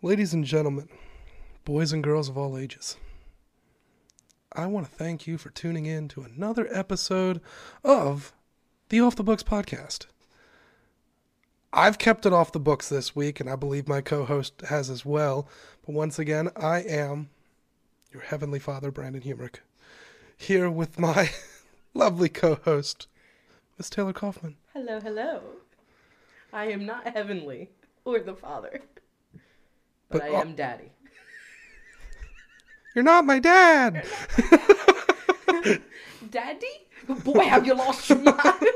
Ladies and gentlemen, boys and girls of all ages, I want to thank you for tuning in to another episode of the Off the Books podcast. I've kept it off the books this week, and I believe my co host has as well. But once again, I am your Heavenly Father, Brandon Humrick, here with my lovely co host, Miss Taylor Kaufman. Hello, hello. I am not heavenly or the father, but, But I am daddy. You're not my dad! Daddy? Boy, have you lost your mind?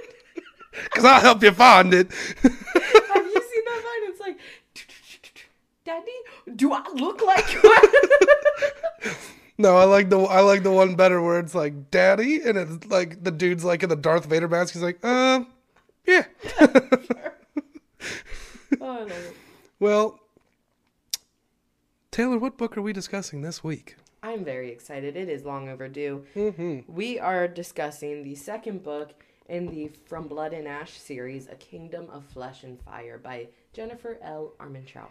Because I'll help you find it. Have you seen that line? It's like, Daddy, do I look like you? No, I like the I like the one better where it's like daddy and it's like the dude's like in the Darth Vader mask. He's like, um, yeah. oh, I love it. Well, Taylor, what book are we discussing this week? I'm very excited. It is long overdue. Mm-hmm. We are discussing the second book in the From Blood and Ash series, A Kingdom of Flesh and Fire by Jennifer L. Armentrout.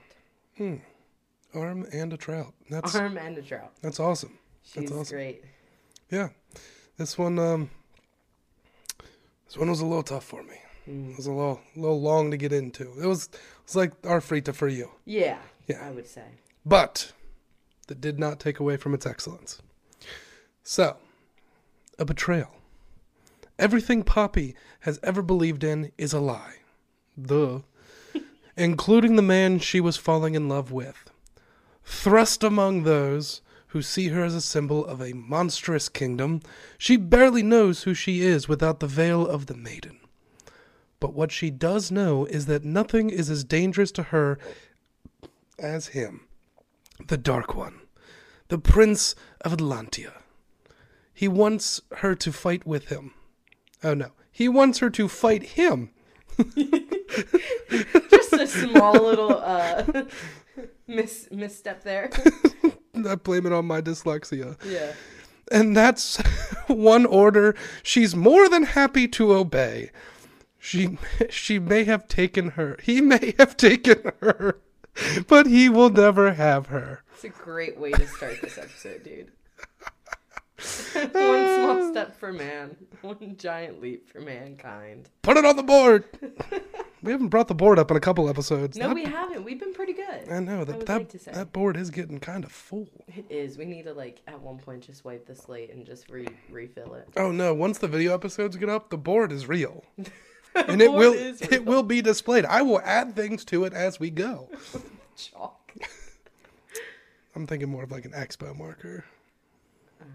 Hmm. Arm and a trout. That's Arm and a Trout. that's awesome. She's That's awesome. great. Yeah, this one um, this one was a little tough for me. Mm. It was a little little long to get into. It was it was like our free to for you, Yeah, Yeah. I would say. But that did not take away from its excellence. So, a betrayal. Everything Poppy has ever believed in is a lie. Duh. Including the man she was falling in love with. Thrust among those who see her as a symbol of a monstrous kingdom, she barely knows who she is without the veil of the maiden. But what she does know is that nothing is as dangerous to her as him the Dark One, the Prince of Atlantia. He wants her to fight with him. Oh no, he wants her to fight him. Just a small little uh, mis- misstep there. I blame it on my dyslexia. yeah. And that's one order she's more than happy to obey. She she may have taken her. He may have taken her, but he will never have her. It's a great way to start this episode, dude. one small step for man, one giant leap for mankind. Put it on the board. we haven't brought the board up in a couple episodes. No, That- we haven't. We've been pretty good. I know that would that, like that board is getting kind of full. It is. We need to like at one point just wipe the slate and just re refill it. Oh no! Once the video episodes get up, the board is real, and it will it will be displayed. I will add things to it as we go. chalk. I'm thinking more of like an expo marker. Oh,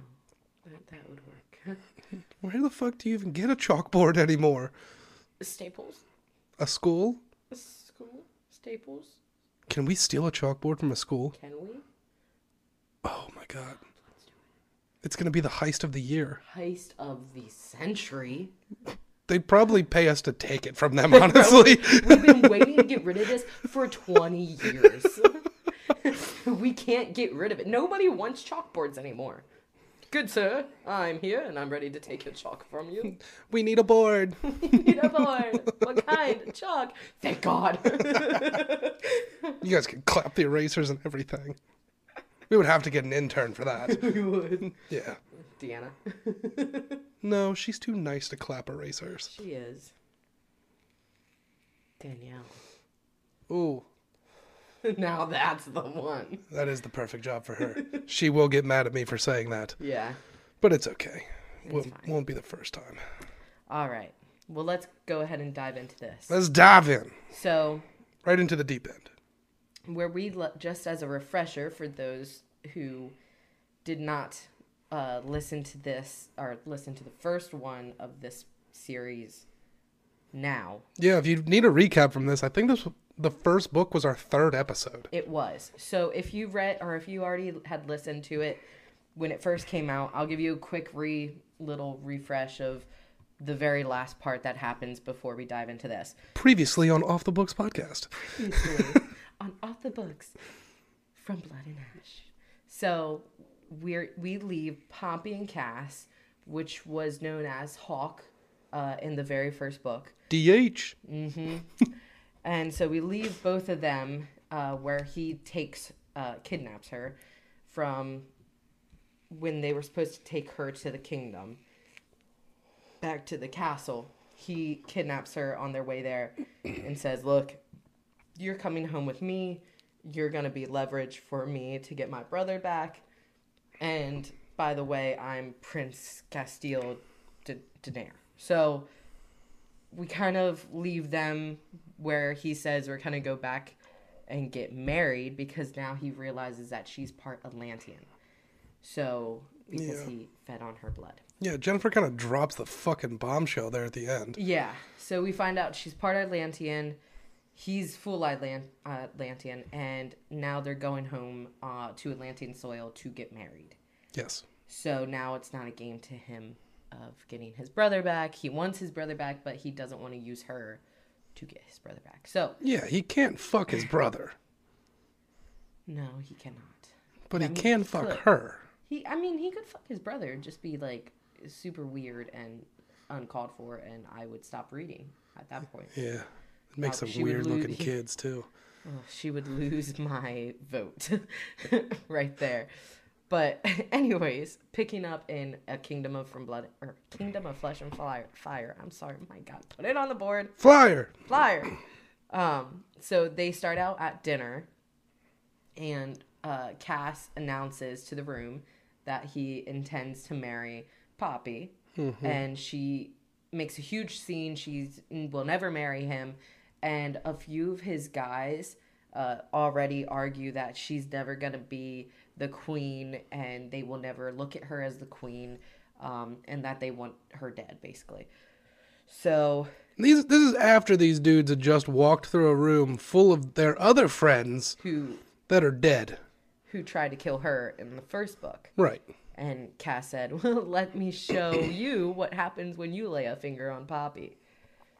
that, that would work. Where the fuck do you even get a chalkboard anymore? Staples. A school? A school. Staples. Can we steal a chalkboard from a school? Can we? Oh my god! It's gonna be the heist of the year. Heist of the century. They'd probably pay us to take it from them, honestly. We've been waiting to get rid of this for 20 years. we can't get rid of it. Nobody wants chalkboards anymore. Good sir, I'm here and I'm ready to take your chalk from you. we need a board. you need a board. What kind? Chalk. Thank God. You guys can clap the erasers and everything. We would have to get an intern for that. we would. Yeah. Deanna. No, she's too nice to clap erasers. She is. Danielle. Ooh, Now that's the one. that is the perfect job for her. she will get mad at me for saying that, Yeah. but it's okay. Won't, fine. won't be the first time. All right. Well, let's go ahead and dive into this. Let's dive in So, right into the deep end. where we just as a refresher for those who did not uh, listen to this or listen to the first one of this series now Yeah, if you need a recap from this, I think this the first book was our third episode. it was so if you read or if you already had listened to it when it first came out i'll give you a quick re little refresh of the very last part that happens before we dive into this Previously on Off the Books podcast. previously on off the books from blood and ash so we're we leave pompey and cass which was known as hawke uh, in the very first book DH. Mm-hmm. and so we leave both of them uh, where he takes uh, kidnaps her from when they were supposed to take her to the kingdom back to the castle. He kidnaps her on their way there and says, "Look, you're coming home with me. You're gonna be leverage for me to get my brother back. And by the way, I'm Prince Casteel de. So we kind of leave them where he says we're gonna go back and get married because now he realizes that she's part Atlantean. So because Yeah. he fed on her blood. Yeah, Jennifer kind of drops the fucking bombshell there at the end. Yeah. So we find out she's part Atlantean. He's full Atlant- Atlantean, and now they're going home uh, to Atlantean soil to get married. Yes. So now it's not a game to him of getting his brother back. He wants his brother back, but he doesn't want to use her to get his brother back. So Yeah, he can't fuck his brother, no, he cannot. but he mean, can he fuck could. her. He, I mean, he could fuck his brother, and just be like super weird and uncalled for, and I would stop reading at that point. Yeah. Uh, some she weird looking kids too. Oh, she would lose my vote right there. But anyways, picking up in a kingdom of from blood or kingdom of flesh and fire. Fire. I'm sorry, my God, put it on the board. Flyer. Flyer. Um. So they start out at dinner, and uh, Cass announces to the room that he intends to marry Poppy, and she makes a huge scene. She's will never marry him, and a few of his guys uh, already argue that she's never gonna be the queen, and they will never look at her as the queen, um, and that they want her dead, basically. So These this is after these dudes had just walked through a room full of their other friends who that are dead. who tried to kill her in the first book. Right. And Cass said, Well, let me show you what happens when you lay a finger on Poppy.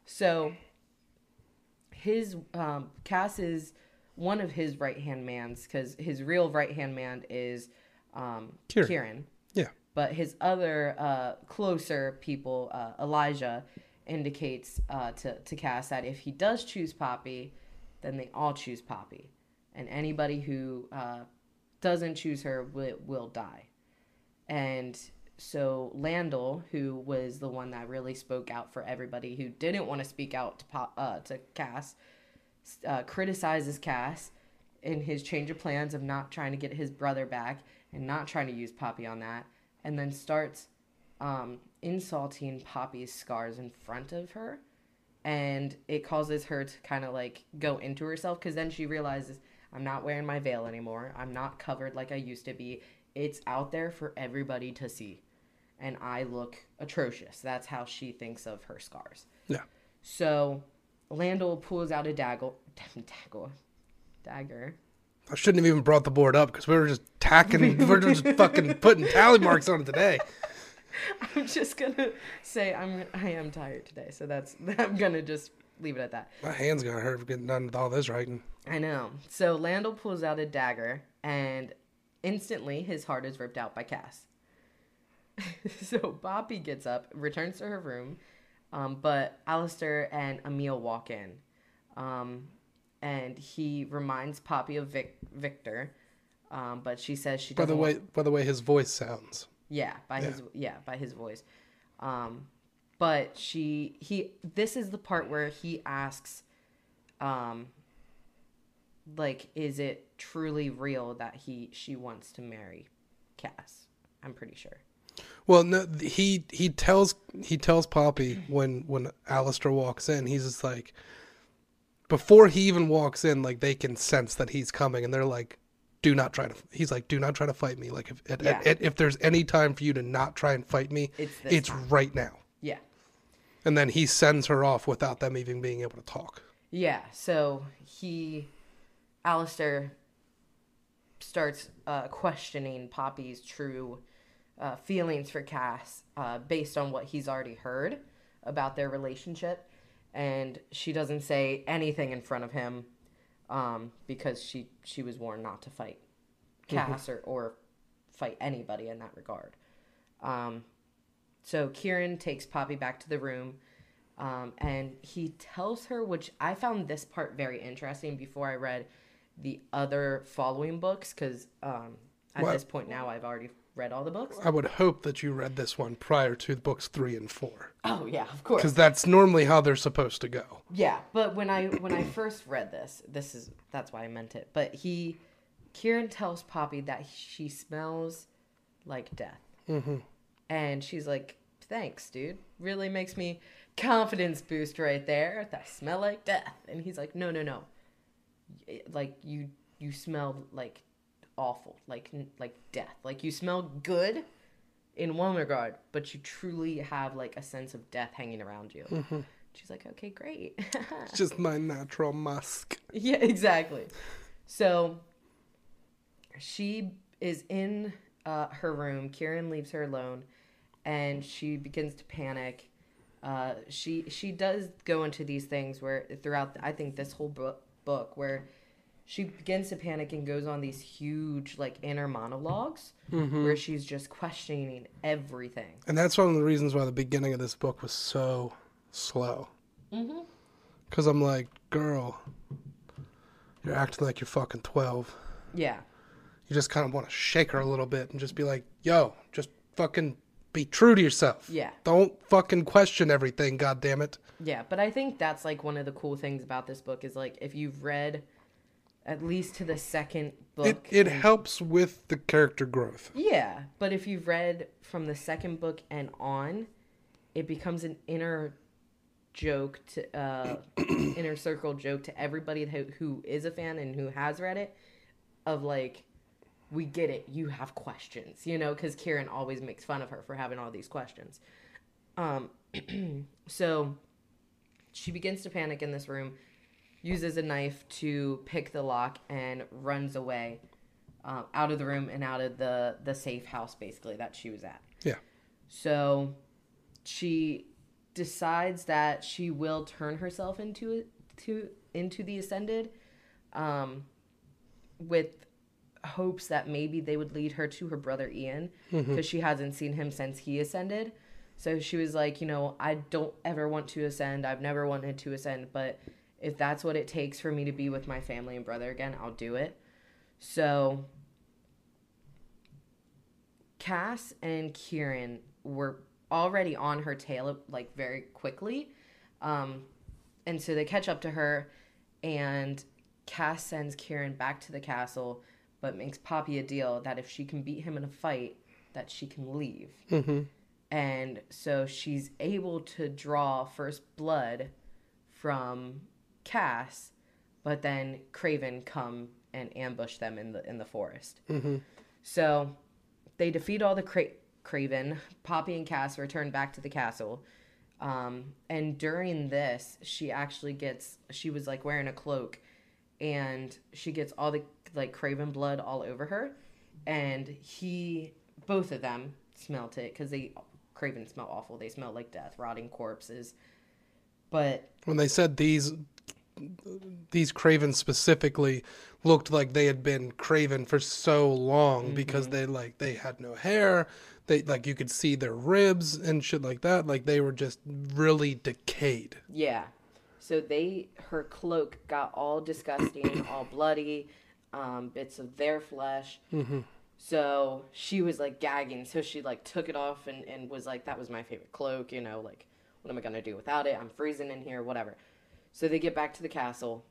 So his um Cass is one of his right hand mans because his real right hand man is um Kieran. Kieran. Yeah. But his other uh, closer people, uh, Elijah, indicates uh, to, to Cass that if he does choose Poppy, then they all choose Poppy. And anybody who uh, doesn't choose her will, will die. And so Landell, who was the one that really spoke out for everybody who didn't want to speak out to, Pop, uh, to Cass, uh, criticizes Cass in his change of plans of not trying to get his brother back and not trying to use Poppy on that, and then starts um, insulting Poppy's scars in front of her. And it causes her to kind of like go into herself because then she realizes I'm not wearing my veil anymore. I'm not covered like I used to be. It's out there for everybody to see. And I look atrocious. That's how she thinks of her scars. Yeah. So Landell pulls out a dagger. Dagger. Dagger. I shouldn't have even brought the board up because we were just tacking, we're just fucking putting tally marks on it today. I'm just gonna say I'm I am tired today, so that's I'm gonna just leave it at that. My hand's gonna hurt from getting done with all this writing. I know. So Landell pulls out a dagger, and instantly his heart is ripped out by Cass. so Poppy gets up, returns to her room, um, but Alastir and Emil walk in, um, and he reminds Poppy of Vic- Vikter, um, but she says she By the want- way, by the way, his voice sounds. Yeah, by his yeah, by his voice. Um but she he this is the part where he asks um like is it truly real that he she wants to marry Cass? I'm pretty sure. Well, no, he he tells he tells Poppy when when Alastir walks in, he's just like, before he even walks in, like they can sense that he's coming, and they're like, "Do not try to." He's like, "Do not try to fight me. Like if at, Yeah. at, if there's any time for you to not try and fight me, It's it's right now." Yeah. And then he sends her off without them even being able to talk. Yeah, so he, Alastir, starts uh, questioning Poppy's true uh, feelings for Cass uh, based on what he's already heard about their relationship. And she doesn't say anything in front of him um, because she, she was warned not to fight Cass or, or fight anybody in that regard. Um, so Kieran takes Poppy back to the room. Um, and he tells her, which I found this part very interesting before I read the other following books because um, at What? this point now I've already read all the books. I would hope that you read this one prior to books three and four, Oh yeah, of course. because that's normally how they're supposed to go. Yeah, but when I when I first read this, this is that's why I meant it. But he, Kieran tells Poppy that she smells like death, hmm and she's like, "Thanks, dude. Really makes me confidence boost right there. That I smell like death." And he's like, "No, no, no. Like you you smell like awful, like like death. Like you smell good." In one regard, but you truly have like a sense of death hanging around you. She's like, okay, great. It's just my natural musk. Yeah, exactly. So she is in uh, her room. Kieran leaves her alone, and she begins to panic. Uh, she she does go into these things where throughout I think this whole book book where she begins to panic and goes on these huge like inner monologues where she's just questioning everything. And that's one of the reasons why the beginning of this book was so slow. Mm-hmm. Because I'm like, girl, you're acting like you're fucking 12. Yeah. You just kind of want to shake her a little bit and just be like, yo, just fucking be true to yourself. Yeah. Don't fucking question everything, God damn it. Yeah, but I think that's like one of the cool things about this book is like if you've read at least to the second book. It, it helps with the character growth. yeah, but if you've read from the second book and on, it becomes an inner joke to uh inner circle joke to everybody who, who is a fan and who has read it of like we get it you have questions you know because kieran always makes fun of her for having all these questions um so she begins to panic in this room uses a knife to pick the lock and runs away um, out of the room and out of the the safe house basically that she was at Yeah. so she decides that she will turn herself into it to into the ascended um, with hopes that maybe they would lead her to her brother Ian because she hasn't seen him since he ascended. So she was like, you know, I don't ever want to ascend. I've never wanted to ascend, but if that's what it takes for me to be with my family and brother again, I'll do it. So Cass and Kieran were already on her tail like very quickly. Um, and so they catch up to her and Cass sends Kieran back to the castle but makes Poppy a deal that if she can beat him in a fight that she can leave. hmm And so she's able to draw first blood from Cass, but then Craven come and ambush them in the in the forest. hmm So they defeat all the Cra- Craven. Poppy and Cass return back to the castle. Um, and during this, she actually gets, she was like wearing a cloak and she gets all the like Craven blood all over her. And he, both of them smelt it because they, Craven smell awful. They smell like death, rotting corpses. But When they said these these cravens specifically looked like they had been craven for so long because they like they had no hair they like you could see their ribs and shit like that like they were just really decayed Yeah. So they her cloak got all disgusting, all bloody, um, bits of their flesh. Mhm. So she was like gagging. So she like took it off and, and was like, "That was my favorite cloak." You know, like, what am I gonna do without it? I'm freezing in here, whatever. So they get back to the castle,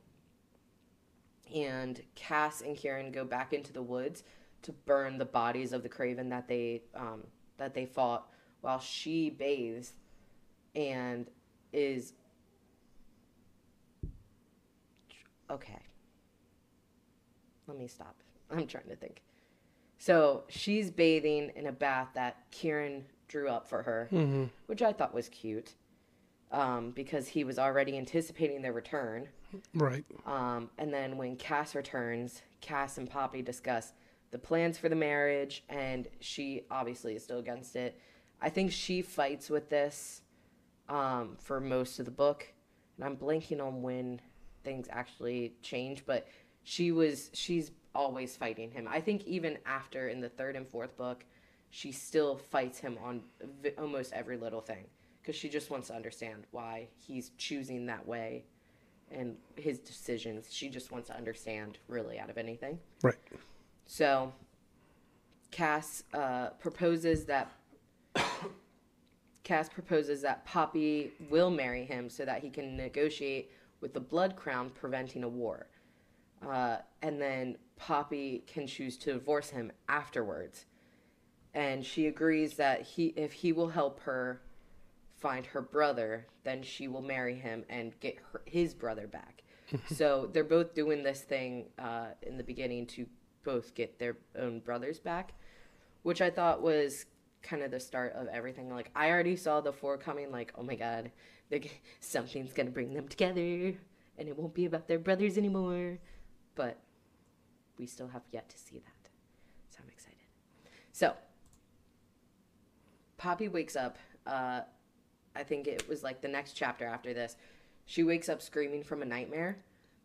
and Cass and Kieran go back into the woods to burn the bodies of the Craven that they um, that they fought, while she bathes and is okay. Let me stop. I'm trying to think. So she's bathing in a bath that Kieran drew up for her, mm-hmm. which I thought was cute um, because he was already anticipating their return. right Um, and then when Cass returns, Cass and Poppy discuss the plans for the marriage, and she obviously is still against it. I think she fights with this um, for most of the book, and I'm blanking on when things actually change, but she was she's always fighting him. I think even after in the third and fourth book, she still fights him on vi- almost every little thing because she just wants to understand why he's choosing that way and his decisions. She just wants to understand, really, out of anything. Right. So, Cass uh, proposes that Cass proposes that Poppy will marry him so that he can negotiate with the Blood Crown, preventing a war. Uh, and then Poppy can choose to divorce him afterwards. And she agrees that he, if he will help her find her brother, then she will marry him and get her, his brother back. so they're both doing this thing uh, in the beginning to both get their own brothers back, which I thought was kind of the start of everything. Like I already saw the four coming. Like oh my god, g- something's gonna bring them together, and it won't be about their brothers anymore. But we still have yet to see that, so I'm excited. So Poppy wakes up. Uh, I think it was like the next chapter after this. She wakes up screaming from a nightmare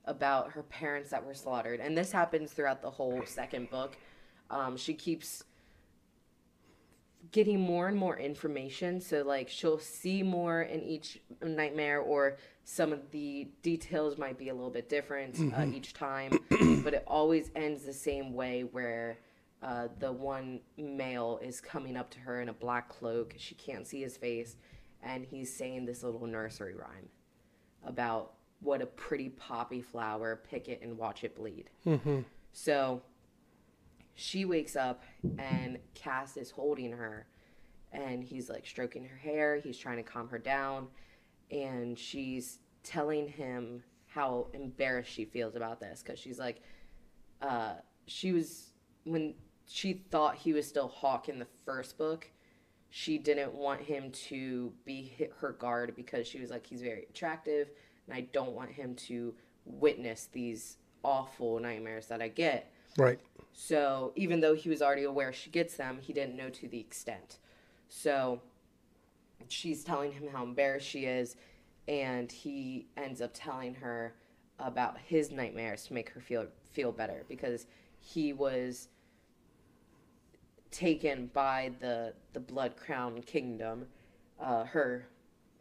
about her parents that were slaughtered, and this happens throughout the whole second book. Um, she keeps getting more and more information, so like she'll see more in each nightmare, or some of the details might be a little bit different uh, each time, but it always ends the same way where. Uh, the one male is coming up to her in a black cloak. She can't see his face, and he's saying this little nursery rhyme about what a pretty poppy flower, pick it and watch it bleed. So she wakes up, and Cass is holding her, and he's like stroking her hair. He's trying to calm her down, and she's telling him how embarrassed she feels about this because she's like, uh, she was when she thought he was still Hawke in the first book. She didn't want him to be hit her guard because she was like, he's very attractive, and I don't want him to witness these awful nightmares that I get. Right. So even though he was already aware she gets them, he didn't know to the extent. So she's telling him how embarrassed she is, and he ends up telling her about his nightmares to make her feel feel better because he was taken by the the Blood Crown Kingdom, uh, her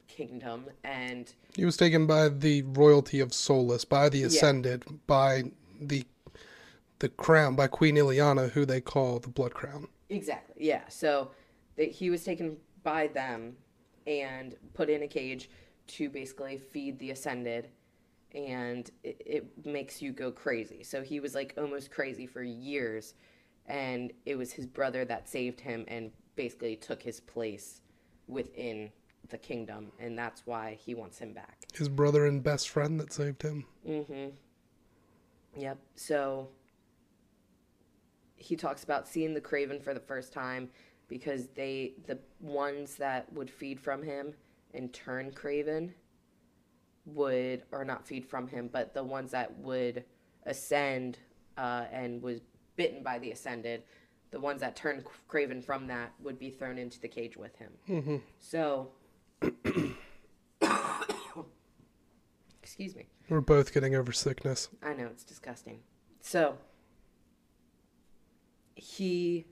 kingdom, and He was taken by the royalty of Solis, by the Ascended, by the the crown, by Queen Ileana, who they call the Blood Crown. Exactly. Yeah. So that he was taken by them and put in a cage to basically feed the ascended and it, it makes you go crazy. So he was like almost crazy for years and it was his brother that saved him and basically took his place within the kingdom and that's why he wants him back. His brother and best friend that saved him. Mm-hmm. Yep. So he talks about seeing the Craven for the first time because they the ones that would feed from him and turn Craven would or not feed from him, but the ones that would ascend uh, and was bitten by the ascended, the ones that turned Craven from that would be thrown into the cage with him. Mm-hmm. So, excuse me. We're both getting over sickness. I know it's disgusting. So he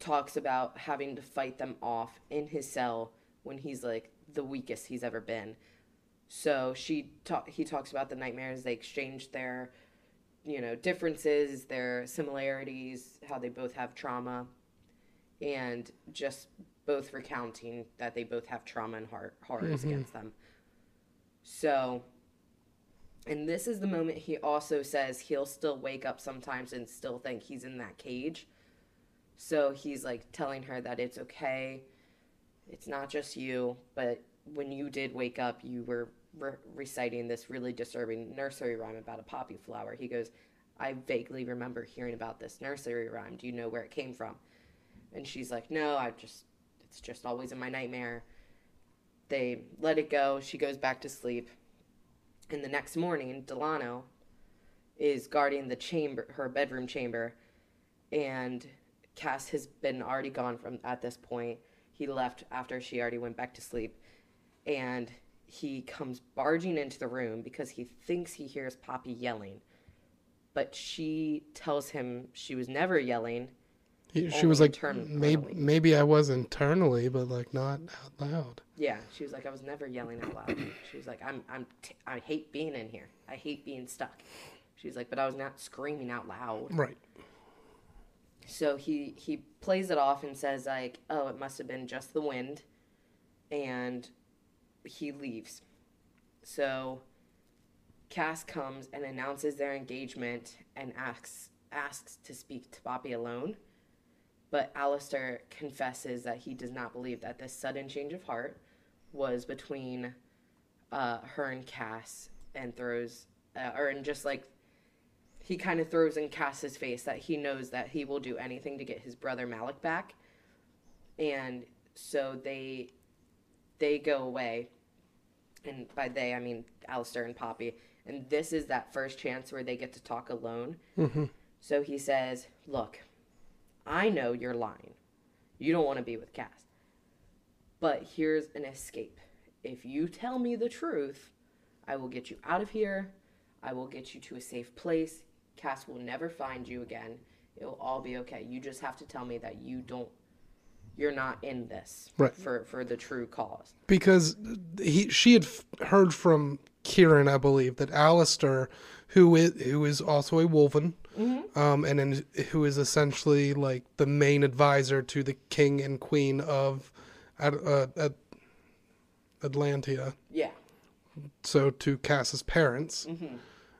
talks about having to fight them off in his cell when he's like the weakest he's ever been. So she ta- he talks about the nightmares they exchanged their you know differences, their similarities, how they both have trauma and just both recounting that they both have trauma and heart horrors mm-hmm. against them. So and this is the moment he also says he'll still wake up sometimes and still think he's in that cage. So he's like telling her that it's okay. It's not just you, but when you did wake up, you were re- reciting this really disturbing nursery rhyme about a poppy flower. He goes, I vaguely remember hearing about this nursery rhyme. Do you know where it came from? And she's like, No, I just, it's just always in my nightmare. They let it go. She goes back to sleep. And the next morning, Delano is guarding the chamber, her bedroom chamber, and Cass has been already gone from at this point. He left after she already went back to sleep, and he comes barging into the room because he thinks he hears Poppy yelling, but she tells him she was never yelling. He- She was like, maybe maybe I was internally, but like not out loud. Yeah, she was like, I was never yelling out loud. She was like, I'm, I'm, t- I hate being in here. I hate being stuck. She was like, but I was not screaming out loud. Right. So he he plays it off and says like, oh, it must have been just the wind, and he leaves. So Cass comes and announces their engagement and asks asks to speak to Poppy alone. But Alastir confesses that he does not believe that this sudden change of heart was between uh, her and Cass, and throws, uh, or and just like he kind of throws in Cass's face that he knows that he will do anything to get his brother Malik back, and so they they go away, and by they I mean Alastir and Poppy, and this is that first chance where they get to talk alone. hmm So he says, Look, I know you're lying. You don't want to be with Cass. But here's an escape. If you tell me the truth, I will get you out of here. I will get you to a safe place. Cass will never find you again. It will all be okay. You just have to tell me that you don't you're not in this Right. for for the true cause. because he she had f- heard from Kieran, I believe, that Alastir, who is who is also a Wolven, um, and in, who is essentially like the main advisor to the king and queen of Ad, uh, Atlantia, Yeah. so to Cass's parents,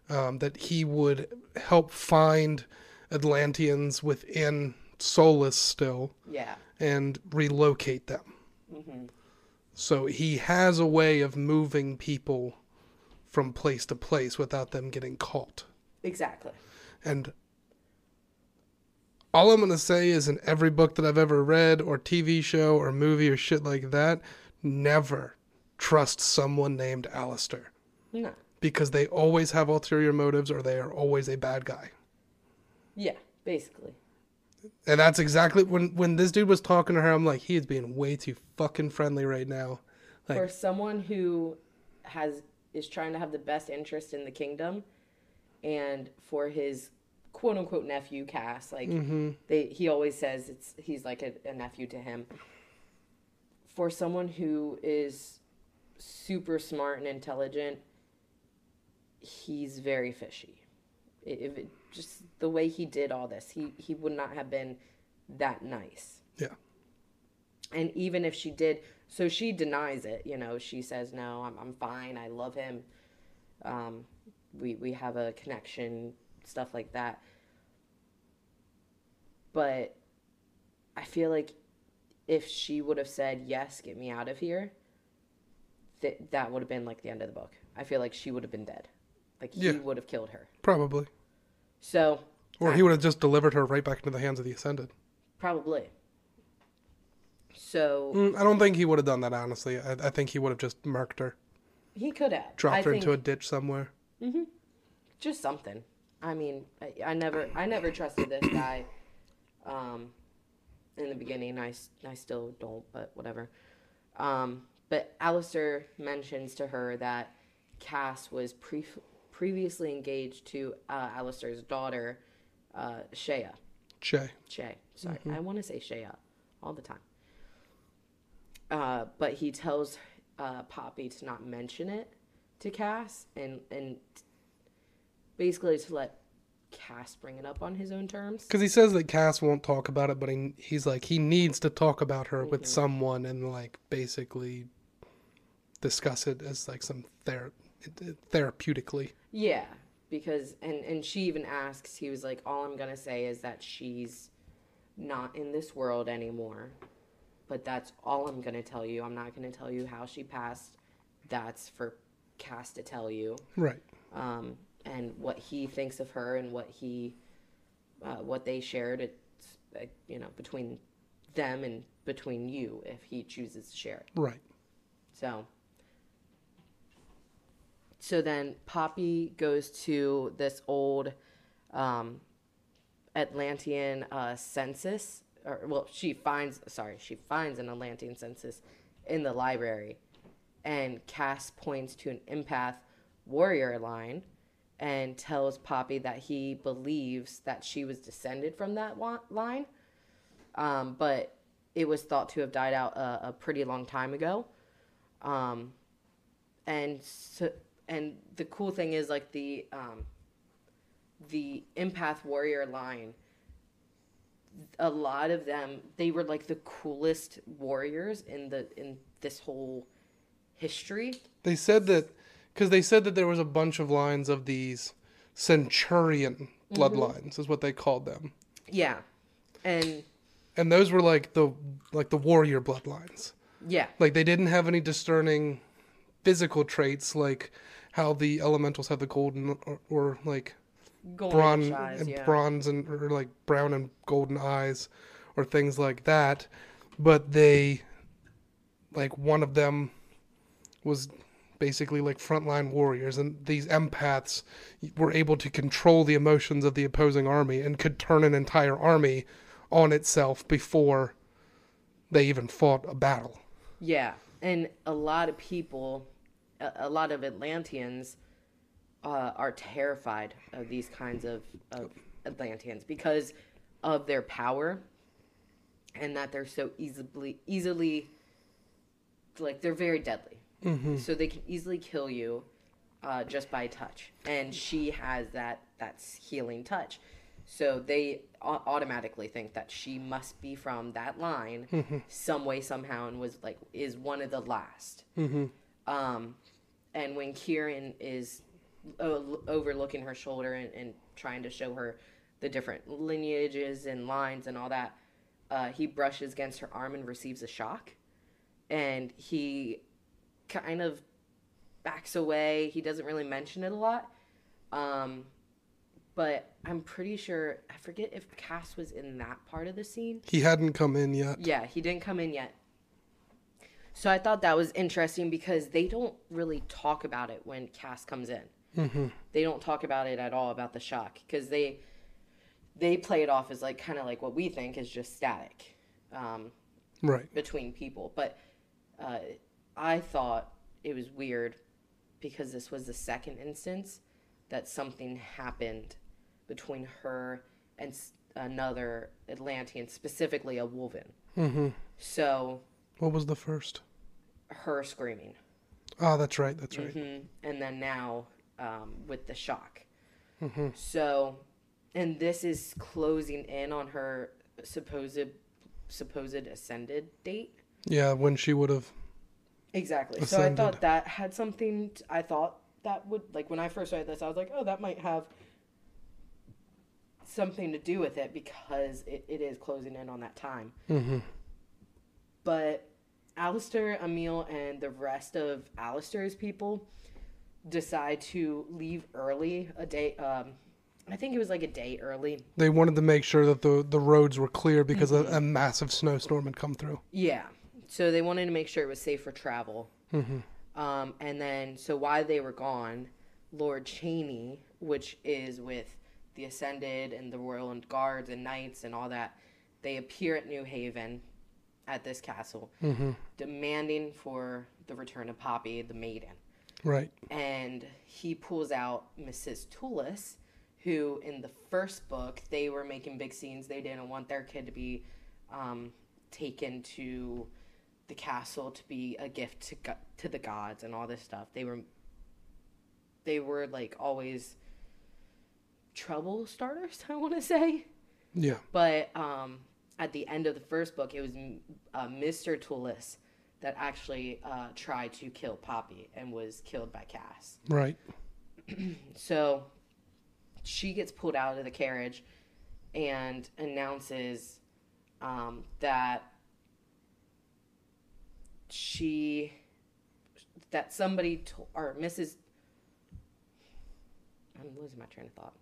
um, that he would help find Atlanteans within Solis still Yeah. And relocate them. Mm-hmm. So he has a way of moving people from place to place without them getting caught. Exactly. And all I'm going to say is in every book that I've ever read, or TV show, or movie, or shit like that, never trust someone named Alastir. No. Because they always have ulterior motives or they are always a bad guy. Yeah, basically. And that's exactly when when this dude was talking to her, I'm like, he is being way too fucking friendly right now. Like, for someone who has is trying to have the best interest in the kingdom and for his quote unquote nephew Cass like mm-hmm. they he always says it's he's like a, a nephew to him. For someone who is super smart and intelligent he's very fishy. If it, just the way he did all this he he would not have been that nice yeah. and even if she did so she denies it you know she says no i'm, I'm fine i love him um, we, we have a connection stuff like that but i feel like if she would have said yes get me out of here th- that would have been like the end of the book i feel like she would have been dead like he Yeah. would have killed her Probably. So Or he would have just delivered her right back into the hands of the Ascended. probably so Mm, I don't think he would have done that, honestly. I, I think he would have just murked her, he could have dropped I her think- into a ditch somewhere. Mm-hmm. just something. I mean, I, I never, I never trusted this guy. Um, in the beginning, I, I still don't, but whatever. Um, but Alastir mentions to her that Cass was pre- previously engaged to uh, Alastir's daughter, uh, Shea. Shay. Shay. Sorry, I want to say Shea all the time. Uh, but he tells uh, Poppy to not mention it to Cass and and basically to let Cass bring it up on his own terms. Because he says that Cass won't talk about it, but he, he's like, he needs to talk about her with someone and, like, basically discuss it as, like, some ther- therapeutically. Yeah, because and and she even asks. He was like, "All I'm gonna say is that she's not in this world anymore." But that's all I'm gonna tell you. I'm not gonna tell you how she passed. That's for Cass to tell you. Right. um, and what he thinks of her and what he uh, what they shared it's uh, you know between them and between you if he chooses to share it Right. so so then poppy goes to this old um, atlantean uh, census or well she finds sorry she finds an atlantean census in the library and Cass points to an empath warrior line and tells Poppy that he believes that she was descended from that line. um, but it was thought to have died out a, a pretty long time ago. Um, and so, and the cool thing is like the um, the empath warrior line. A lot of them, they were like the coolest warriors in the in this whole history. They said that because they said that there was a bunch of lines of these centurion bloodlines, is what they called them, Yeah, and and those were like the like the warrior bloodlines. yeah, Like they didn't have any discerning physical traits like how the elementals have the golden or, or like golden bronze eyes, and yeah. bronze and or like brown and golden eyes or things like that but they like one of them was basically like frontline warriors and these empaths were able to control the emotions of the opposing army and could turn an entire army on itself before they even fought a battle Yeah, and a lot of people, a, a lot of Atlanteans, uh, are terrified of these kinds of, of Atlanteans because of their power, and that they're so easily easily, like they're very deadly. So they can easily kill you, uh, just by touch. And she has that that healing touch. So they au- automatically think that she must be from that line, some way somehow, and was like is one of the last. Um, and when Kieran is uh, overlooking her shoulder and, and trying to show her the different lineages and lines and all that, uh, he brushes against her arm and receives a shock, and he kind of backs away. He doesn't really mention it a lot. Um, but I'm pretty sure I forget if Cass was in that part of the scene. he hadn't come in yet Yeah, he didn't come in yet. So I thought that was interesting because they don't really talk about it when Cass comes in. Mm-hmm. They don't talk about it at all about the shock because they they play it off as like kind of like what we think is just static um, right between people. But uh, I thought it was weird because this was the second instance that something happened between her and another Atlantean, specifically a Wolven. mm-hmm. So what was the first her screaming, oh that's right that's right hmm and then now um, with the shock. Mm-hmm. So, and this is closing in on her supposed supposed ascended date. yeah when she would have Exactly. So I thought that had something. t- I thought that would like when I first read this, I was like, oh, that might have something to do with it because it, it is closing in on that time. mm-hmm. But Alastir, Emil, and the rest of Alastir's people decide to leave early a day. Um, I think it was like a day early. They wanted to make sure that the the roads were clear because Mm-hmm. a, a massive snowstorm had come through. Yeah. So they wanted to make sure it was safe for travel. Mm-hmm. Um, and then, so while they were gone, Lord Chaney, which is with the Ascended and the Royal and Guards and Knights and all that, they appear at New Haven at this castle, Mm-hmm. demanding for the return of Poppy, the maiden. Right. And he pulls out Mrs. Tulis, who in the first book, they were making big scenes. They didn't want their kid to be um, taken to the castle to be a gift to go- to the gods and all this stuff. They were they were like always trouble starters, I want to say. Yeah. But um, at the end of the first book, it was uh, Mr. Tulis that actually uh, tried to kill Poppy and was killed by Cass. Right. So she gets pulled out of the carriage and announces um, that she that somebody to, or Mrs. I'm losing my train of thought.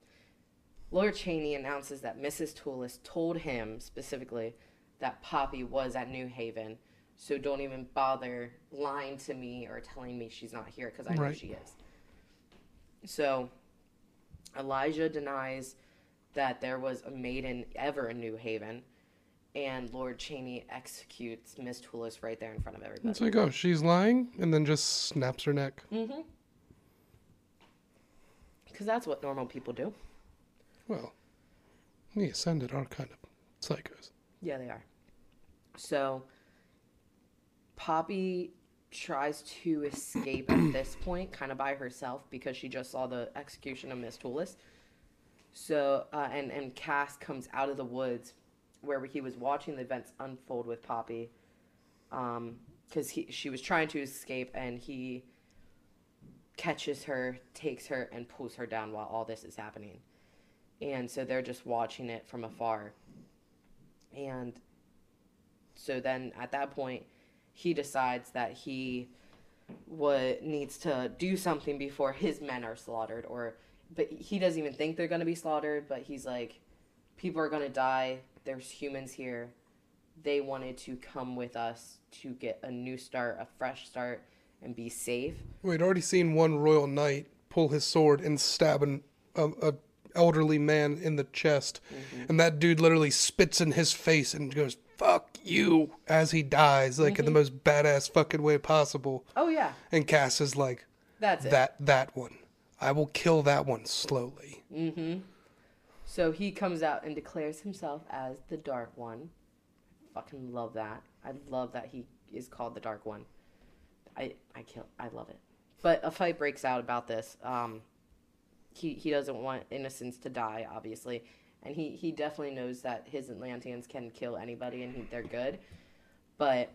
Lord Chaney announces that Mrs. Tulis told him specifically that Poppy was at New Haven, so don't even bother lying to me or telling me she's not here because I know Right. she is. So Elijah denies that there was a maiden ever in New Haven, and Lord Chaney executes Miss Tulis right there in front of everybody. It's like, oh, she's lying, and then just snaps her neck. Mm-hmm. Because that's what normal people do. Well, the Ascended are kind of psychos. Yeah, they are. So Poppy tries to escape at this point, kind of by herself, because she just saw the execution of Miss Tulis. So uh, and and Cass comes out of the woods where he was watching the events unfold with Poppy, because he she was trying to escape and he catches her, takes her, and pulls her down while all this is happening. And so they're just watching it from afar. And so then at that point, he decides that he what needs to do something before his men are slaughtered or but he doesn't even think they're going to be slaughtered but he's like people are going to die. There's humans here. They wanted to come with us to get a new start a fresh start and be safe. We'd already seen one royal knight pull his sword and stab an a, a elderly man in the chest, and that dude literally spits in his face and goes "fuck you" as he dies, like in the most badass fucking way possible. oh yeah And Cass is like, that's it "That that one, I will kill that one slowly." Mm-hmm. So he comes out and declares himself as the Dark One. Fucking love that. I love that he is called the Dark One. I I kill I love it. But a fight breaks out about this. Um he he doesn't want innocents to die, obviously. And he, he definitely knows that his Atlanteans can kill anybody and he, they're good. But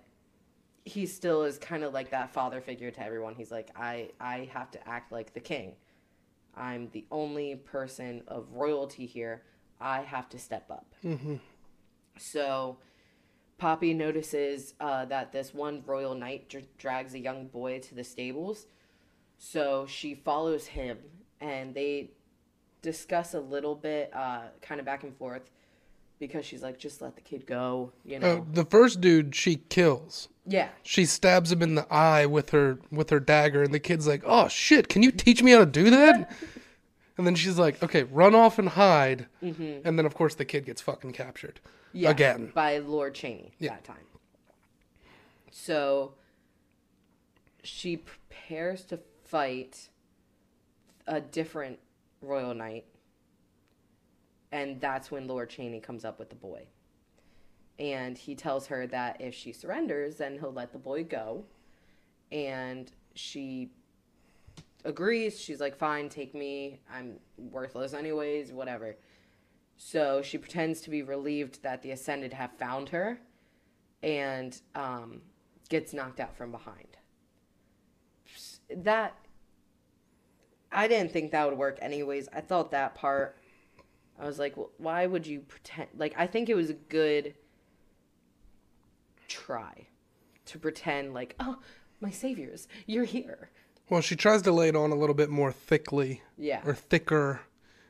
he still is kind of like that father figure to everyone. He's like, I, I have to act like the king. I'm the only person of royalty here. I have to step up. So Poppy notices uh, that this one royal knight dr- drags a young boy to the stables. So she follows him and they discuss a little bit, uh, kind of back and forth, because she's like, just let the kid go, you know? Uh, the first dude she kills. yeah. She stabs him in the eye with her with her dagger, and the kid's like, "Oh shit! Can you teach me how to do that?" and then she's like, "Okay, run off and hide." And then of course the kid gets fucking captured Yeah, again. by Lord Chaney Yeah. that time. So she prepares to fight a different royal knight, and that's when Lord Chaney comes up with the boy. And he tells her that if she surrenders, then he'll let the boy go. And she agrees. She's like, fine, take me. I'm worthless anyways, whatever. So she pretends to be relieved that the Ascended have found her and um, gets knocked out from behind. That, I didn't think that would work anyways. I thought that part, I was like, "Wh- why would you pretend? Like, I think it was a good try to pretend, like, oh, my saviors, you're here. Well, she tries to lay it on a little bit more thickly Yeah. or thicker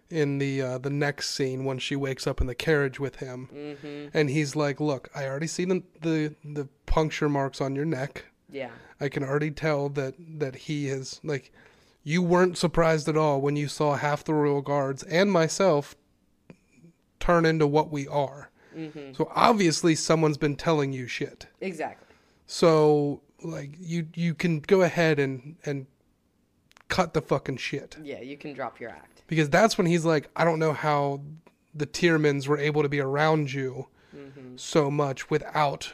in the uh, the next scene when she wakes up in the carriage with him, Mm-hmm. and he's like, "Look, I already see the, the the puncture marks on your neck. Yeah. I can already tell that that he is like." You weren't surprised at all when you saw half the royal guards and myself turn into what we are. Mm-hmm. So obviously someone's been telling you shit. Exactly. So like you you can go ahead and and cut the fucking shit Yeah, you can drop your act. because that's when he's like I don't know how the Teermans were able to be around you Mm-hmm. so much without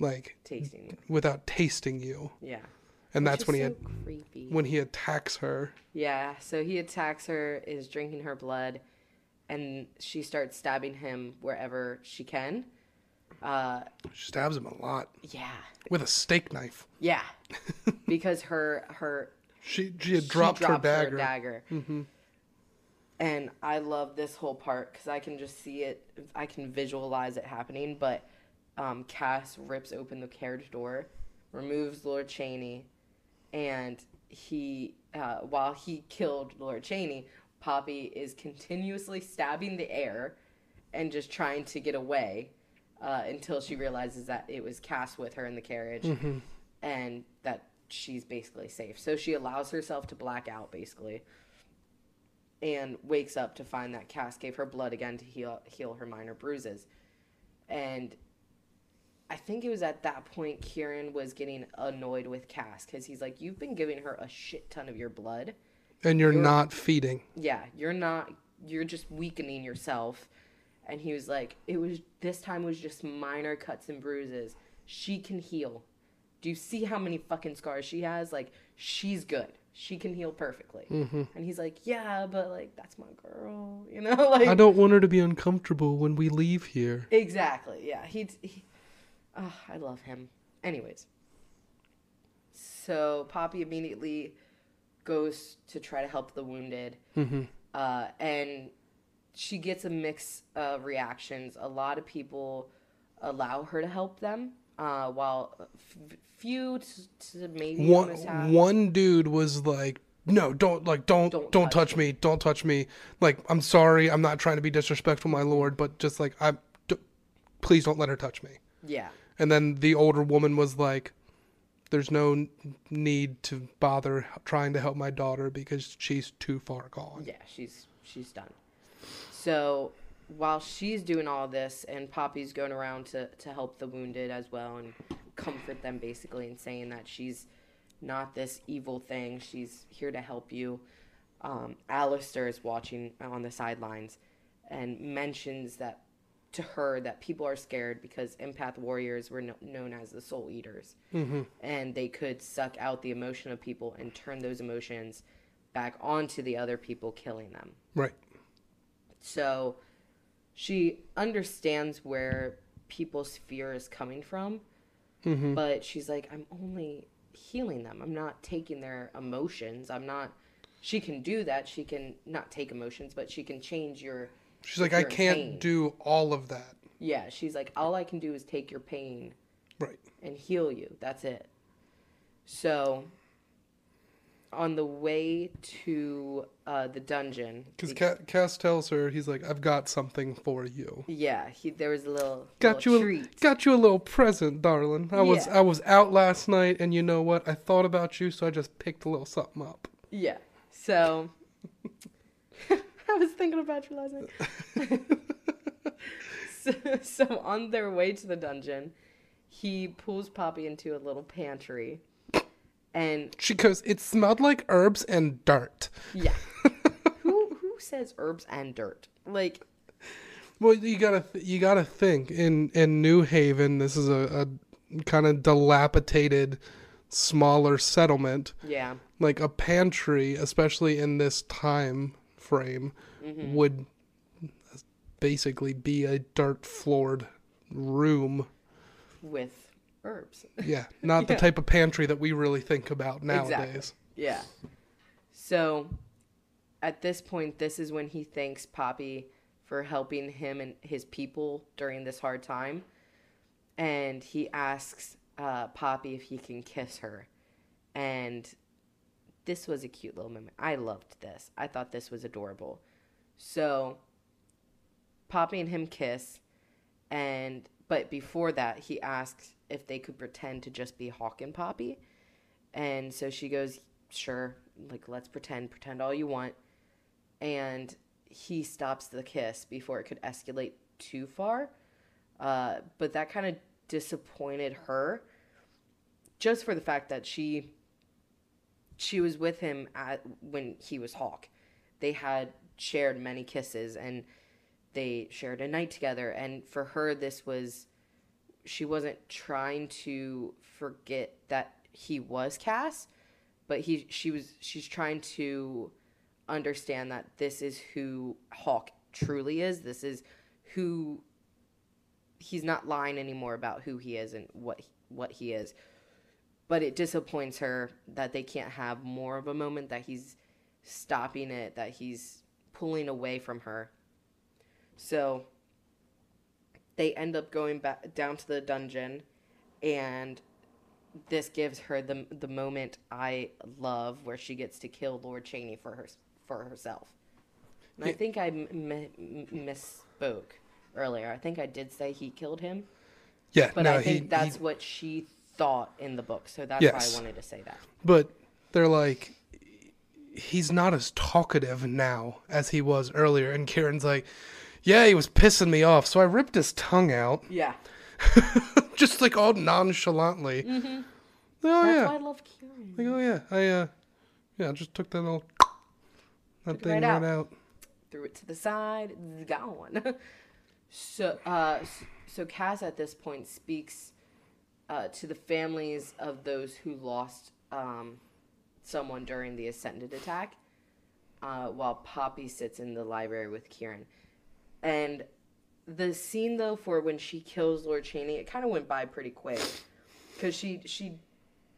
like Tasting you. without tasting you. Yeah. And Which that's when he so had, creepy. when he attacks her. Yeah, so he attacks her, is drinking her blood, and she starts stabbing him wherever she can. Uh, She stabs him a lot yeah, with a steak knife. yeah, because her her She she had she dropped her dropped dagger. dagger. And I love this whole part because I can just see it. I can visualize it happening. But um, Cass rips open the carriage door, removes Lord Chaney, and he, uh, while he killed Lord Chaney, Poppy is continuously stabbing the air and just trying to get away uh, until she realizes that it was Cass with her in the carriage and that she's basically safe. So she allows herself to black out basically and wakes up to find that Cass gave her blood again to heal heal her minor bruises. And I think it was at that point Kieran was getting annoyed with Cass because he's like, You've been giving her a shit ton of your blood. And you're You're- not feeding. Yeah, you're not, you're just weakening yourself. and he was like, "It was this time was just minor cuts and bruises. She can heal. Do you see how many fucking scars she has? Like she's good. She can heal perfectly." Mm-hmm. And he's like, "Yeah, but like that's my girl, you know, like I don't want her to be uncomfortable when we leave here. Exactly. Yeah. He. he oh, I love him. Anyways. So Poppy immediately goes to try to help the wounded, Mm-hmm. uh, and she gets a mix of reactions. A lot of people allow her to help them, uh, while f- few to, to maybe One one dude was like, "No, don't like don't Don't don't, touch touch, me. don't touch me." Like, I'm sorry, I'm not trying to be disrespectful, my lord, but just like I, d- please don't let her touch me. Yeah. And then the older woman was like, "There's no need to bother trying to help my daughter because she's too far gone." Yeah, she's she's done. So while she's doing all this and Poppy's going around to, to help the wounded as well and comfort them basically and saying that she's not this evil thing, she's here to help you. Um, Alastir is watching on the sidelines and mentions that to her that people are scared because empath warriors were no- known as the soul eaters Mm-hmm. and they could suck out the emotion of people and turn those emotions back onto the other people killing them. Right. So she understands where people's fear is coming from, Mm-hmm. but she's like, I'm only healing them. I'm not taking their emotions. I'm not. She can do that. She can not take emotions, but she can change your. She's like, "I can't pain." do all of that." Yeah, she's like, all I can do is take your pain Right. and heal you. That's it. So, on the way to uh, the dungeon, Because be- Cass tells her, he's like, "I've got something for you." yeah, he, there was a little, Got little you, a, treat. got you a little present, darling. I was, Yeah. I was out last night, and you know what? I thought about you, so I just picked a little something up. Yeah. So I was thinking about you last night. so, so on their way to the dungeon, he pulls Poppy into a little pantry. And She goes, "It smelled like herbs and dirt." yeah. who who says herbs and dirt? Like Well, you gotta, th- you gotta think in in New Haven. This is a, a kind of dilapidated, smaller settlement. yeah. Like a pantry, especially in this time frame, Mm-hmm. would basically be a dirt floored room. With herbs. Yeah, not the type of pantry that we really think about Exactly. nowadays. Yeah. So at this point, this is when he thanks Poppy for helping him and his people during this hard time. And he asks uh, Poppy if he can kiss her. And this was a cute little moment. I loved this. I thought this was adorable. So Poppy and him kiss. And but before that, he asks if they could pretend to just be Hawke and Poppy. And so she goes, sure, like, let's pretend, pretend all you want. And he stops the kiss before it could escalate too far. Uh, but that kind of disappointed her just for the fact that she she was with him at when he was hawke they had shared many kisses and they shared a night together and for her this was she wasn't trying to forget that he was Cass, but he she was she's trying to understand that this is who Hawke truly is. This is who he's not lying anymore about who he is and what what he is. But it disappoints her that they can't have more of a moment that he's stopping it, that he's pulling away from her. So they end up going back down to the dungeon and this gives her the the moment I love where she gets to kill Lord Chaney for her for herself. And I think I m- m- misspoke earlier. I think I did say he killed him, Yeah, but no, I think he, that's he- what she thought in the book. So that's Yes. why I wanted to say that. but they're like, he's not as talkative now as he was earlier. And Kieran's like, yeah, he was pissing me off, so I ripped his tongue out, Yeah, just like all nonchalantly. Oh Mm-hmm. that's yeah, why I love Kieran. like oh yeah, I uh, yeah, I just took that little that Took thing right right out. out. Threw it to the side, gone. So, uh, so Cass at this point speaks uh, to the families of those who lost um, someone during the Ascended attack, uh, while Poppy sits in the library with Kieran. And the scene, though, for when she kills Lord Chaney, it kind of went by pretty quick because she she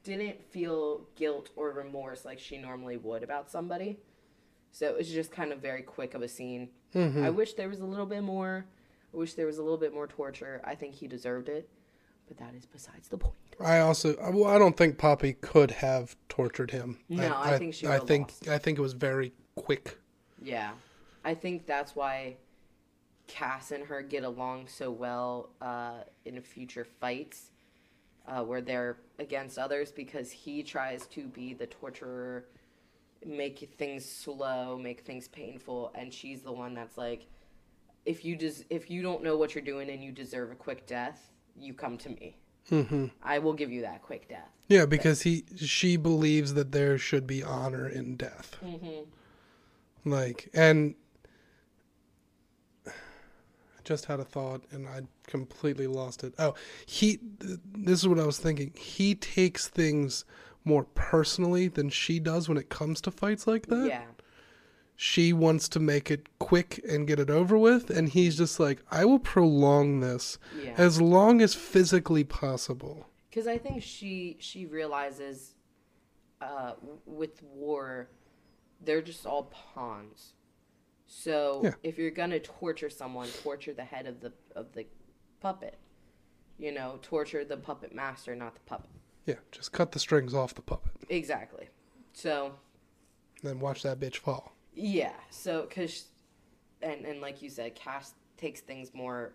didn't feel guilt or remorse like she normally would about somebody. So it was just kind of very quick of a scene. I wish there was a little bit more. I wish there was a little bit more torture. I think he deserved it, but that is besides the point. I also, well, I don't think Poppy could have tortured him. No, I think she I think, lost. I think it was very quick. Yeah, I think that's why Cass and her get along so well uh, in future fights uh, where they're against others because he tries to be the torturer, make things slow, make things painful, and she's the one that's like, if you just if you don't know what you're doing and you deserve a quick death, you come to me. hmm I will give you that quick death. Yeah, because he, she believes that there should be honor in death. Mm-hmm. Like, and I just had a thought and I completely lost it. Oh, he, this is what I was thinking. He takes things more personally than she does when it comes to fights like that. Yeah. She wants to make it quick and get it over with, and he's just like, I will prolong this Yeah. as long as physically possible. because I think she she realizes uh, with war, they're just all pawns. So Yeah. if you're gonna torture someone, torture the head of the of the puppet. You know, torture the puppet master, not the puppet. Yeah, just cut the strings off the puppet, Exactly. So then watch that bitch fall. Yeah, so because and and like you said, Cass takes things more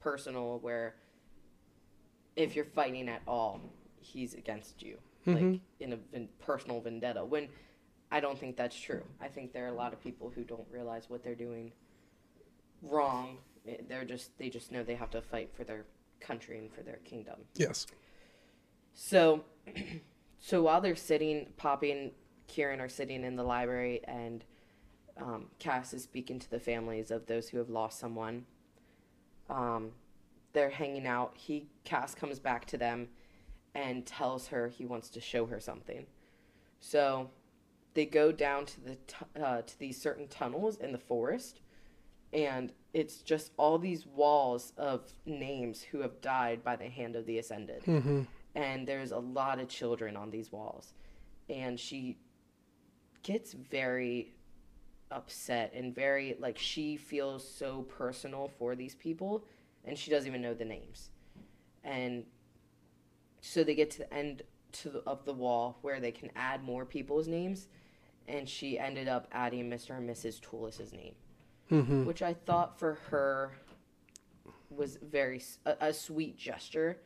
personal, where if you're fighting at all, he's against you, like in a ven- personal vendetta. When I don't think that's true. I think there are a lot of people who don't realize what they're doing wrong. Eh, They're just they just know they have to fight for their country and for their kingdom. Yes. So, so while they're sitting, Poppy and Kieran are sitting in the library, and um, Cass is speaking to the families of those who have lost someone. Um, they're hanging out. He Cass comes back to them and tells her he wants to show her something. So, they go down to the tu- uh, to these certain tunnels in the forest, and it's just all these walls of names who have died by the hand of the ascended Mm-hmm. and there's a lot of children on these walls and she gets very upset and very like she feels so personal for these people and she doesn't even know the names and so they get to the end to the, of the wall where they can add more people's names and she ended up adding mr and mrs Tulis's name Mm-hmm. which i thought for her was very a, a sweet gesture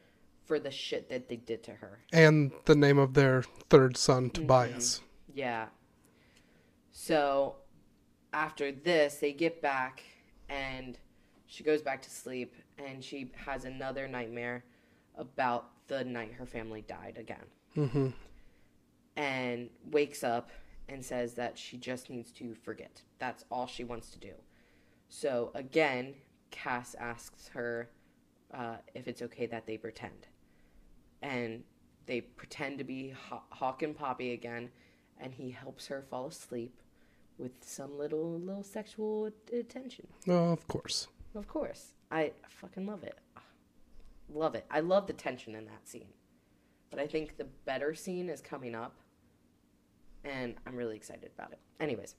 for the shit that they did to her And the name of their third son, Tobias. Yeah. So after this, they get back and she goes back to sleep and she has another nightmare about the night her family died again. Mm-hmm. And wakes up and says that she just needs to forget. That's all she wants to do. So again, Cass asks her uh, if it's okay that they pretend. And they pretend to be Haw- Hawke and Poppy again, and he helps her fall asleep with some little little sexual attention. Oh, of course. Of course, I fucking love it. Love it. I love the tension in that scene, but I think the better scene is coming up, and I'm really excited about it. Anyways,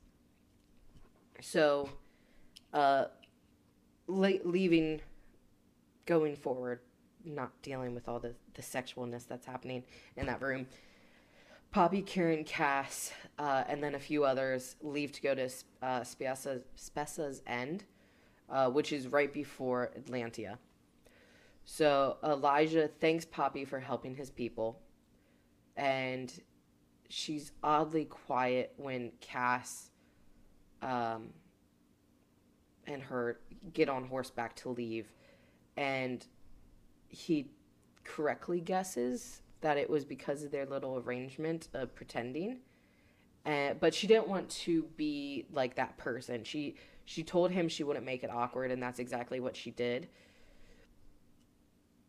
so, uh, le- leaving, going forward, not dealing with all the the sexualness that's happening in that room. Poppy, Kieran, Cass, uh, and then a few others leave to go to uh, Spessa, Spessa's End, uh, which is right before Atlantia. So Elijah thanks Poppy for helping his people, and she's oddly quiet when Cass um, and her get on horseback to leave, and he correctly guesses that it was because of their little arrangement of pretending and but she didn't want to be like that person. She she told him she wouldn't make it awkward, and that's exactly what she did.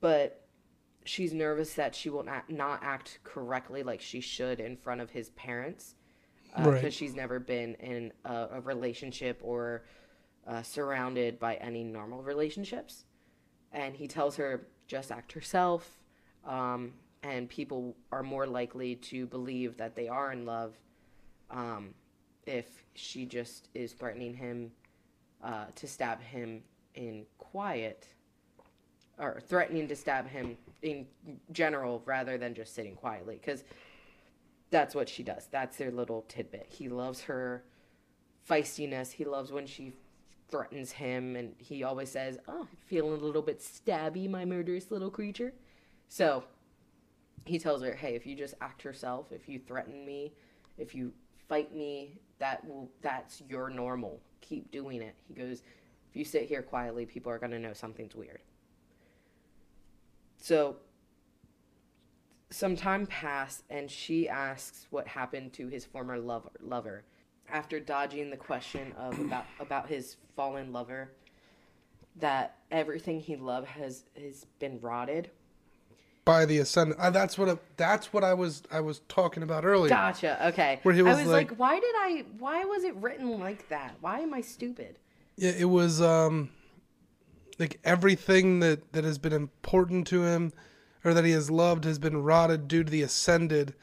But she's nervous that she will not, not act correctly like she should in front of his parents because Right. she's never been in a, a relationship or uh, surrounded by any normal relationships. And he tells her just act herself, um, and people are more likely to believe that they are in love um, if she just is threatening him uh, to stab him in quiet or threatening to stab him in general rather than just sitting quietly because that's what she does. That's their little tidbit. He loves her feistiness. He loves when she threatens him and he always says oh feeling a little bit stabby my murderous little creature. So he tells her hey if you just act yourself if you threaten me if you fight me that will that's your normal. Keep doing it. He goes if you sit here quietly people are going to know something's weird. So some time passed and she asks what happened to his former lover lover. After dodging the question of about about his fallen lover that everything he loved has has been rotted By the ascendant. Uh, that's what. I, that's what I was. I was talking about earlier. gotcha okay Where he i was was like- like, why did i why was it written like that why am i stupid Yeah, it was um, like everything that that has been important to him, or that he has loved, has been rotted due to the ascended,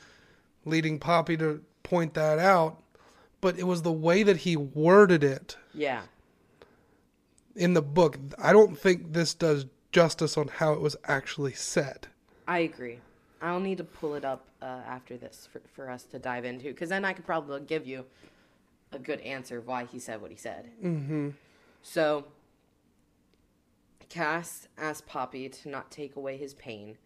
leading Poppy to point that out. But it was the way that he worded it yeah in the book. I don't think this does justice on how it was actually said. I agree i'll need to pull it up uh, after this for, for us to dive into because then i could probably give you a good answer of why he said what he said Mm-hmm. So, Cass asked Poppy to not take away his pain,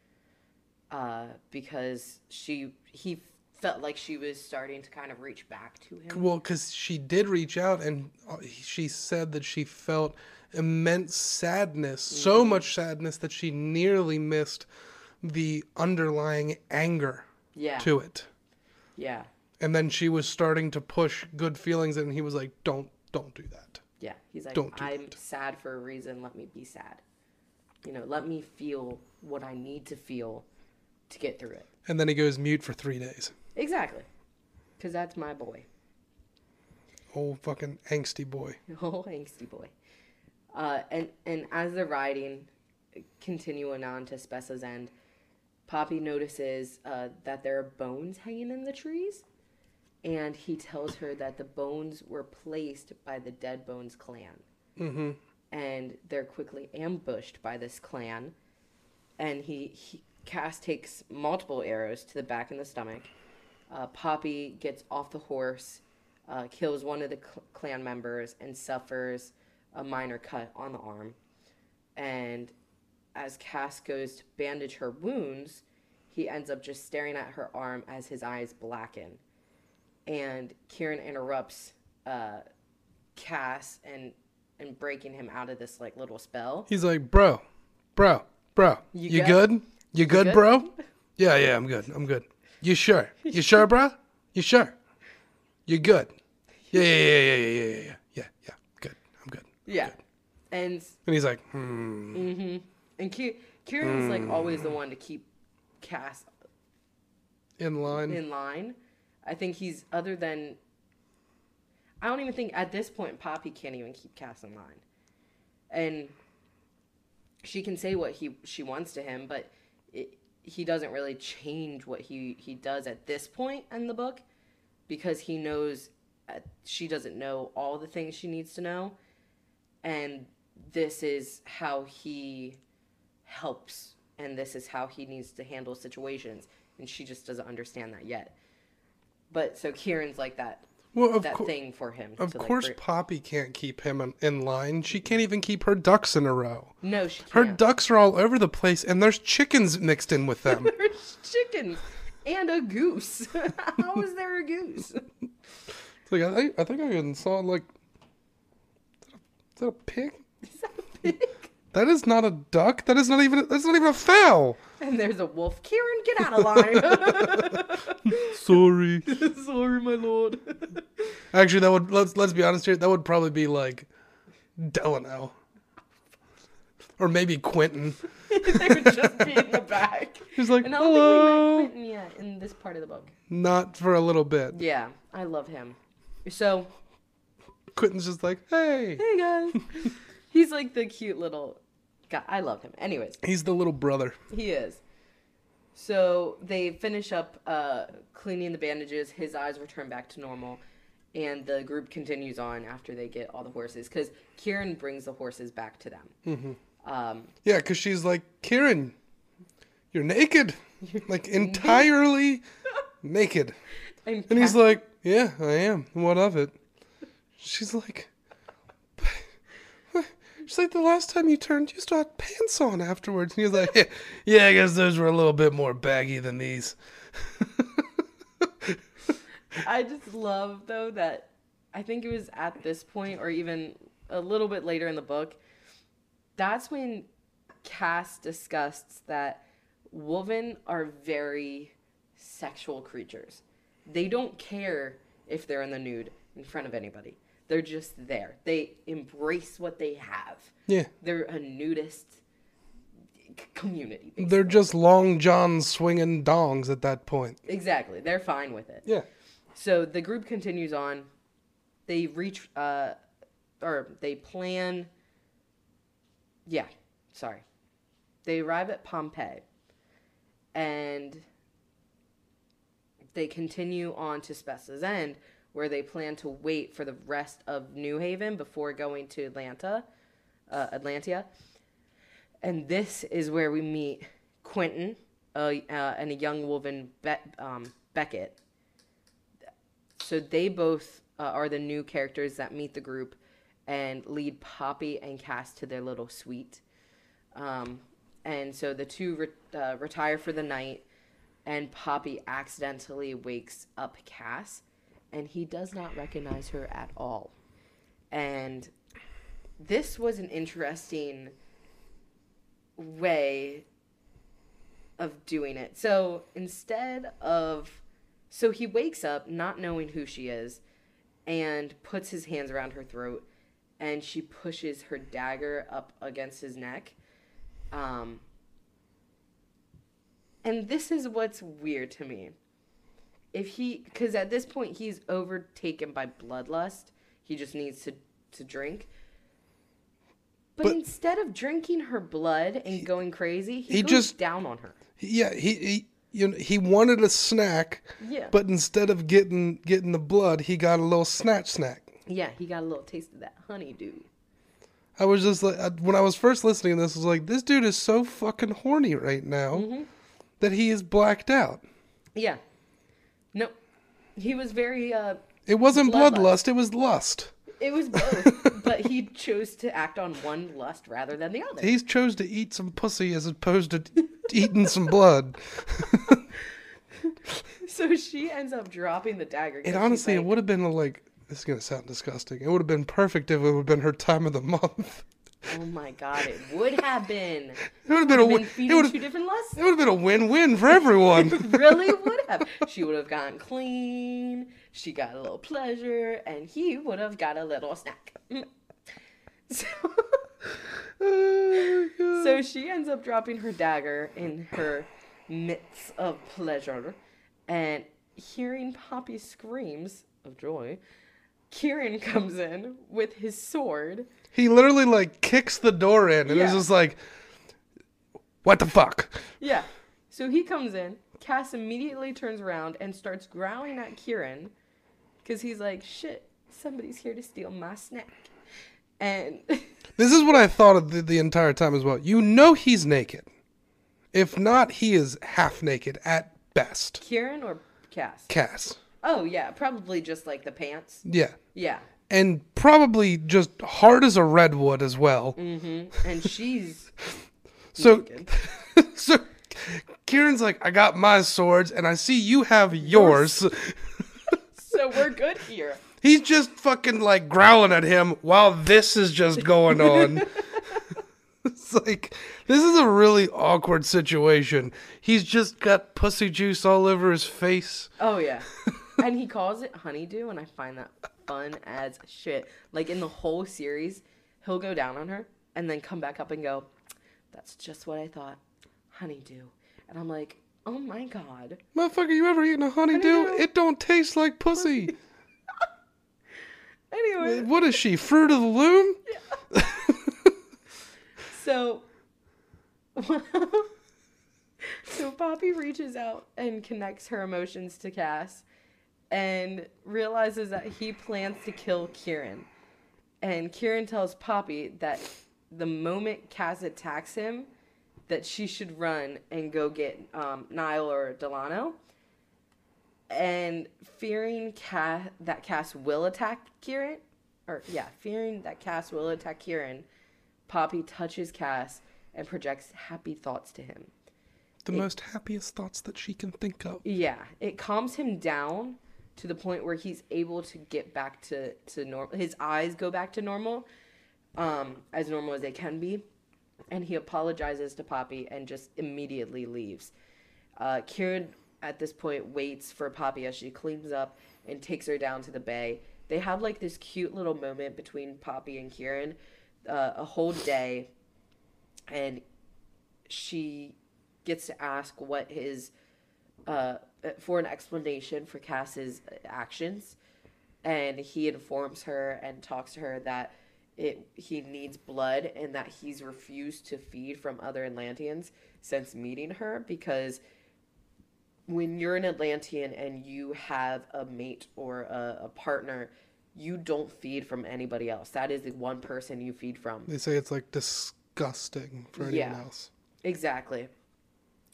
uh, because she he felt like she was starting to kind of reach back to him. Well, because she did reach out and uh, she said that she felt immense sadness, so much sadness that she nearly missed the underlying anger Yeah, to it. yeah, And then she was starting to push good feelings, and he was like, "Don't, don't do that." yeah. He's like, Don't do I'm that. sad for a reason. Let me be sad. You know, let me feel what I need to feel to get through it. And then he goes mute for three days. Exactly, because that's my boy. Oh, fucking angsty boy. Oh, angsty boy. Uh, and and as they're riding, continuing on to Spessa's end, Poppy notices uh, that there are bones hanging in the trees, and he tells her that the bones were placed by the Dead Bones clan, Mm-hmm. and they're quickly ambushed by this clan, and he, he Cass takes multiple arrows to the back and the stomach. Uh, Poppy gets off the horse, uh, kills one of the cl- clan members, and suffers a minor cut on the arm. And as Cass goes to bandage her wounds, he ends up just staring at her arm as his eyes blacken. And Kieran interrupts uh, Cass and and breaking him out of this like little spell. He's like, "Bro, bro, bro, you, you good? You, you good, good, bro? yeah, yeah, I'm good. I'm good. You sure? You sure, bro? You sure? You good? Yeah, yeah, yeah, yeah, yeah, yeah, yeah, yeah. Good. I'm good. I'm yeah. Good. And and he's like, hmm. Mm-hmm and Ki- Kieran's like always the one to keep Cass In line. in line. I think he's other than. I don't even think at this point Poppy can't even keep Cass in line, and she can say what he she wants to him, but it, he doesn't really change what he he does at this point in the book because he knows uh, she doesn't know all the things she needs to know, and this is how he helps, and this is how he needs to handle situations, and she just doesn't understand that yet. But so Kieran's like that well, of, that cour- thing for him. of to, like, course, br- Poppy can't keep him in, in line. She can't even keep her ducks in a row. no, she Her can't. Her ducks are all over the place, and there's chickens mixed in with them. There's chickens and a goose. How is there a goose? It's like I, think- I think I even saw like, is that a pig? Is that a pig? That is not a duck. That is not even. That's not even a fowl. And there's a wolf. Kieran, get out of line. Sorry. Sorry, my lord. Actually, that would let's let's be honest here. That would probably be like Delano, or maybe Quentin. they would just be in the back. He's like, And I don't hello. think we met Quentin yet in this part of the book. Not for a little bit. Yeah, I love him. So, Quentin's just like, hey. hey guys. He's like the cute little guy. I love him. Anyways, He's the little brother. he is. So they finish up uh, cleaning the bandages. His eyes return back to normal. And the group continues on after they get all the horses. Because Kieran brings the horses back to them. Mm-hmm. Um, Yeah, because she's like, Kieran, you're naked, like entirely naked. and And he's like, yeah, I am. What of it? She's like, she's like, the last time you turned, you still had pants on afterwards. And he's like, yeah, yeah, I guess those were a little bit more baggy than these. I just love though that I think it was at this point or even a little bit later in the book. That's when Cass discusses that wolven are very sexual creatures. They don't care if they're in the nude in front of anybody. They're just there. They embrace what they have. Yeah, They're a nudist community. Basically. they're just long johns swinging dongs at that point. exactly. They're fine with it. Yeah. So the group continues on. They reach, uh, or they plan. Yeah, sorry. They arrive at Pompeii, and they continue on to Spessa's End, where they plan to wait for the rest of New Haven before going to Atlanta, uh, Atlantia. And this is where we meet Quentin uh, uh, and a young woman, Be- um, Beckett so they both uh, are the new characters that meet the group and lead Poppy and Cass to their little suite. Um, and so the two re- uh, retire for the night, and Poppy accidentally wakes up Cass, and he does not recognize her at all. And this was an interesting way of doing it. So instead of so he wakes up not knowing who she is and puts his hands around her throat and she pushes her dagger up against his neck. Um, and this is what's weird to me. If he, because at this point he's overtaken by bloodlust, he just needs to, to drink. But, But- instead of drinking her blood and going crazy, he, he goes just- down on her. Yeah, he, he you know, he wanted a snack, Yeah. but instead of getting getting the blood, he got a little snatch snack. Yeah, he got a little taste of that honeydew. I was just like, I- when I was first listening to this, I was like, this dude is so fucking horny right now Mm-hmm. that he is blacked out. Yeah. He was very. uh It wasn't Bloodlust. bloodlust, it was lust. It was both, but he chose to act on one lust rather than the other. He chose to eat some pussy as opposed to eating some blood. So she ends up dropping the dagger. It she's honestly, it would have been like, this is going to sound disgusting. It would have been perfect if it would have been her time of the month. Oh my god, it would have been. It would have been a win. It would have, two different lusts. it would have been a win-win for everyone. really would have. She would have gotten clean. She got a little pleasure, and he would have got a little snack. Mm. So, Oh, so she ends up dropping her dagger in her midst of pleasure, and hearing Poppy's screams of joy, Kieran comes in with his sword. He literally like kicks the door in and is just like, "What the fuck?" Yeah. So he comes in. Cass immediately turns around and starts growling at Kieran because he's like, shit, somebody's here to steal my snack. And This is what I thought of the, the entire time as well. You know he's naked. If not, he is half naked at best. Kieran or Cass? Cass. Oh, yeah, probably just like the pants. Yeah. Yeah. And probably just hard as a redwood as well. Mm-hmm. And she's. So so Kieran's like, I got my swords and I see you have yours. So we're good here. He's just fucking like growling at him while this is just going on. it's like this is a really awkward situation. He's just got pussy juice all over his face. Oh yeah. and he calls it honeydew and I find that fun as shit. Like in the whole series, he'll go down on her and then come back up and go, That's just what I thought. Honeydew. And I'm like, Oh my god. Motherfucker, you ever eaten a honeydew? Honeydew. It don't taste like pussy. Anyway, what is she? Fruit of the loom? so So Poppy reaches out and connects her emotions to Cass and realizes that he plans to kill Kieran. And Kieran tells Poppy that the moment Cass attacks him, that she should run and go get um, Niall or Delano. And fearing Cass, that Cass will attack Kieran, or yeah, fearing that Cass will attack Kieran, Poppy touches Cass and projects happy thoughts to him. The most happiest thoughts that she can think of. Yeah, it calms him down to the point where he's able to get back to to normal. His eyes go back to normal, um, as normal as they can be, and he apologizes to Poppy and just immediately leaves. Uh, Kieran at this point waits for Poppy as she cleans up and takes her down to the bay. They have like this cute little moment between Poppy and Kieran, uh, a whole day, and she gets to ask what his uh, for an explanation for Cass's uh, actions, and he informs her and talks to her that it he needs blood and that he's refused to feed from other Atlanteans since meeting her because when you're an Atlantean and you have a mate or a, a partner, you don't feed from anybody else. That is the one person you feed from. They say it's like disgusting for anyone Yeah. else. Exactly.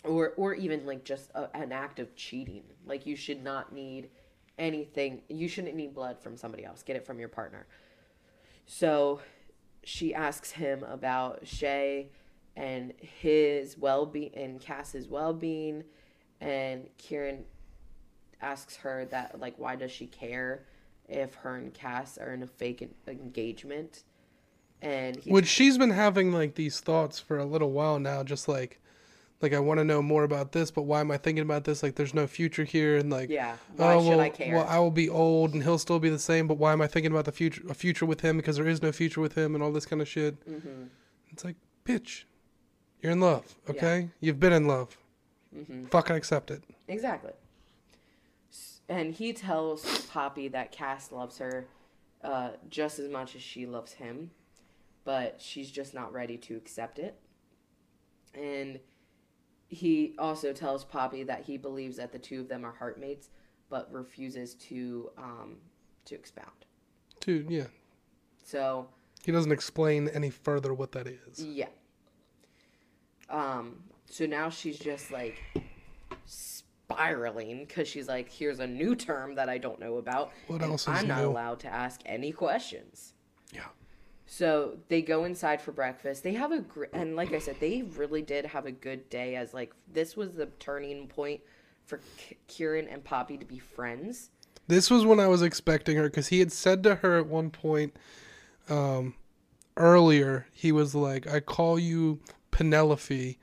Or or even like just a, an act of cheating. Like you should not need anything. You shouldn't need blood from somebody else. Get it from your partner. So she asks him about Shea and his well-being and Cass's well-being and Kieran asks her that like why does she care if her and Cass are in a fake en- engagement and he Which she's been having like these thoughts for a little while now, just like like I want to know more about this, but why am I thinking about this? Like there's no future here and like yeah why oh, should well, I care Well, I will be old and he'll still be the same, but why am I thinking about the future a future with him because there is no future with him and all this kind of shit. hmm It's like, bitch, you're in love, okay? You've been in love. hmm Fucking accept it. Exactly. And he tells Poppy that Cass loves her uh, just as much as she loves him, but she's just not ready to accept it. And he also tells Poppy that he believes that the two of them are heartmates, but refuses to um, to expound. Dude, yeah. So He doesn't explain any further what that is. Yeah. Um. So now she's just like spiraling because she's like, "Here's a new term that I don't know about. What else is I'm not allowed to ask any questions." Yeah. So they go inside for breakfast. They have a gr- and like I said, they really did have a good day. As like this was the turning point for K- Kieran and Poppy to be friends. This was when I was expecting her because he had said to her at one point um, earlier, he was like, I call you Penelope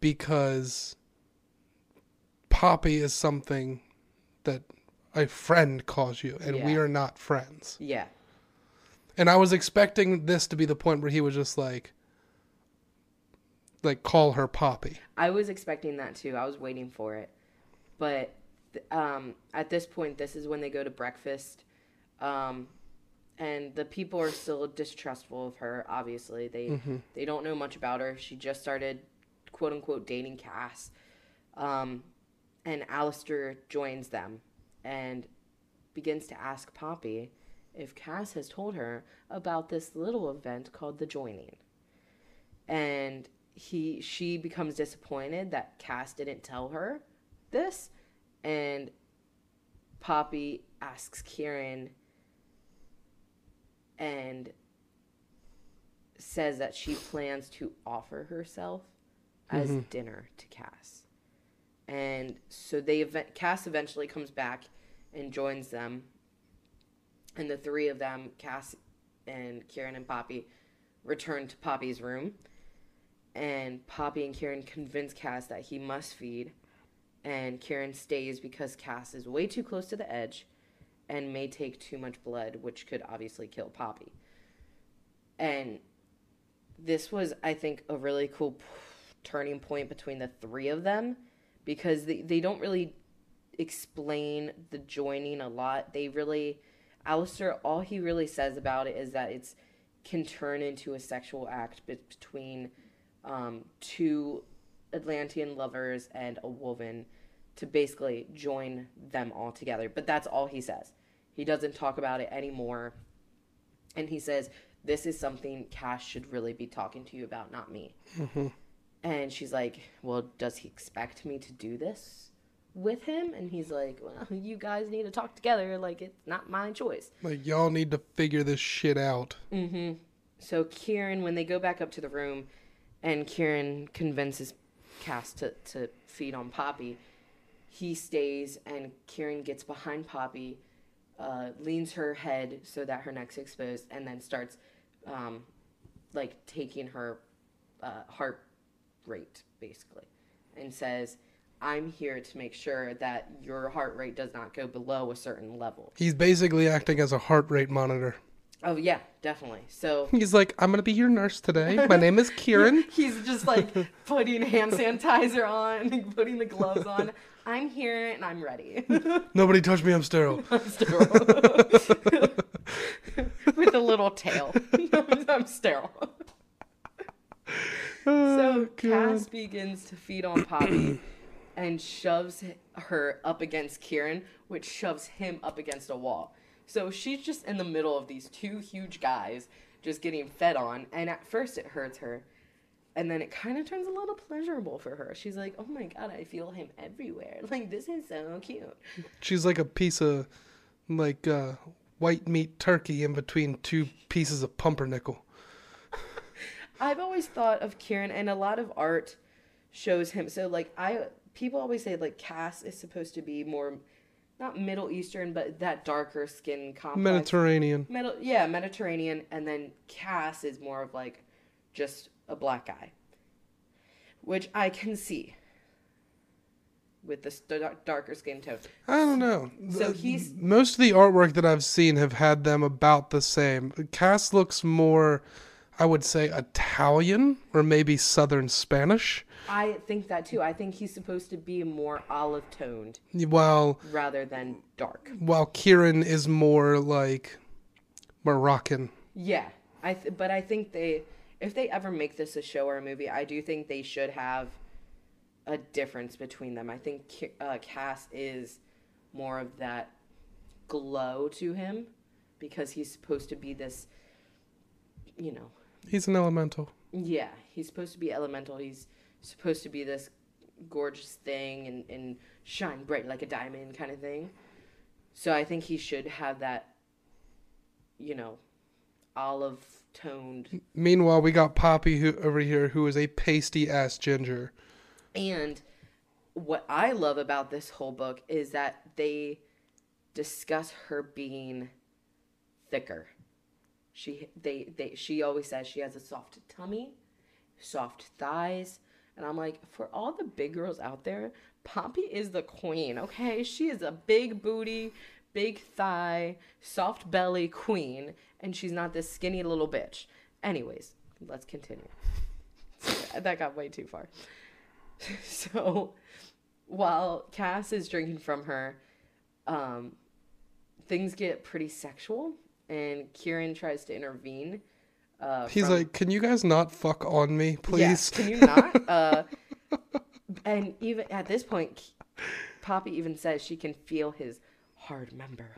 because Poppy is something that a friend calls you, and we are not friends. Yeah. And I was expecting this to be the point where he was just like, like call her Poppy. I was expecting that too. I was waiting for it. But um, at this point, this is when they go to breakfast. Um, and the people are still distrustful of her, obviously. They they don't know much about her. She just started, quote unquote, dating Cass. Um, and Alastir joins them and begins to ask Poppy if Cass has told her about this little event called the joining. And he she becomes disappointed that Cass didn't tell her this and Poppy asks Kieran and says that she plans to offer herself as mm-hmm. dinner to Cass. And so they event Cass eventually comes back and joins them. And the three of them, Cass and Kieran and Poppy, return to Poppy's room. and Poppy and Kieran convince Cass that he must feed, and Kieran stays because Cass is way too close to the edge and may take too much blood, which could obviously kill Poppy. And this was, I think, a really cool p- turning point between the three of them because they, they don't really explain the joining a lot. They really, Alastir, all he really says about it is that it's can turn into a sexual act between um, two Atlantean lovers and a woman to basically join them all together. But that's all he says. He doesn't talk about it anymore. And he says, This is something Cass should really be talking to you about, not me. And she's like, Well, does he expect me to do this with him? And he's like, Well, you guys need to talk together. Like, it's not my choice. Like y'all need to figure this shit out. mm-hmm So Kieran, when they go back up to the room, and Kieran convinces Cass to, to feed on Poppy, he stays, and Kieran gets behind Poppy, uh, leans her head so that her neck's exposed, and then starts, um, like taking her uh, heart rate basically, and says, "I'm here to make sure that your heart rate does not go below a certain level." He's basically acting as a heart rate monitor. Oh yeah, definitely. So He's like, I'm gonna be your nurse today. My name is Kieran. He's just like putting hand sanitizer on, putting the gloves on. I'm here and I'm ready. Nobody touch me. I'm sterile. I'm sterile. With a little tail. I'm sterile. Oh, so Cass begins to feed on Poppy and shoves her up against Kieran, which shoves him up against a wall. So she's just in the middle of these two huge guys just getting fed on, and at first it hurts her. And then it kind of turns a little pleasurable for her. She's like, "Oh my god, I feel him everywhere. Like this is so cute." She's like a piece of like uh, white meat turkey in between two pieces of pumpernickel. I've always thought of Kieran, and a lot of art shows him. So, like, I people always say like Cass is supposed to be more, not Middle Eastern, but that darker skin complex. Mediterranean. Middle, yeah, Mediterranean, and then Cass is more of like just a black guy, which I can see with the st- darker skin tone. I don't know. So The- he's- most of the artwork that I've seen have had them about the same. Cass looks more, I would say, Italian or maybe Southern Spanish. I think that too. I think he's supposed to be more olive toned While rather than dark. while Kieran is more like Moroccan. Yeah, I th- but I think they if they ever make this a show or a movie, I do think they should have a difference between them. I think uh, Cass is more of that glow to him because he's supposed to be this, you know, He's an elemental. yeah, he's supposed to be elemental. He's supposed to be this gorgeous thing and, and shine bright like a diamond kind of thing. So I think he should have that, you know, olive toned. Meanwhile, we got Poppy who over here who is a pasty ass ginger. And what I love about this whole book is that they discuss her being thicker. She they they she always says she has a soft tummy, soft thighs, and I'm like, for all the big girls out there, Poppy is the queen, okay? She is a big booty, big thigh, soft belly queen, and she's not this skinny little bitch. Anyways, let's continue. that got way too far. so while Cass is drinking from her, um, things get pretty sexual, and Kieran tries to intervene. Uh, He's from- like, "Can you guys not fuck on me, please?" Yes, can you not? uh, and even at this point, Poppy even says she can feel his hard member.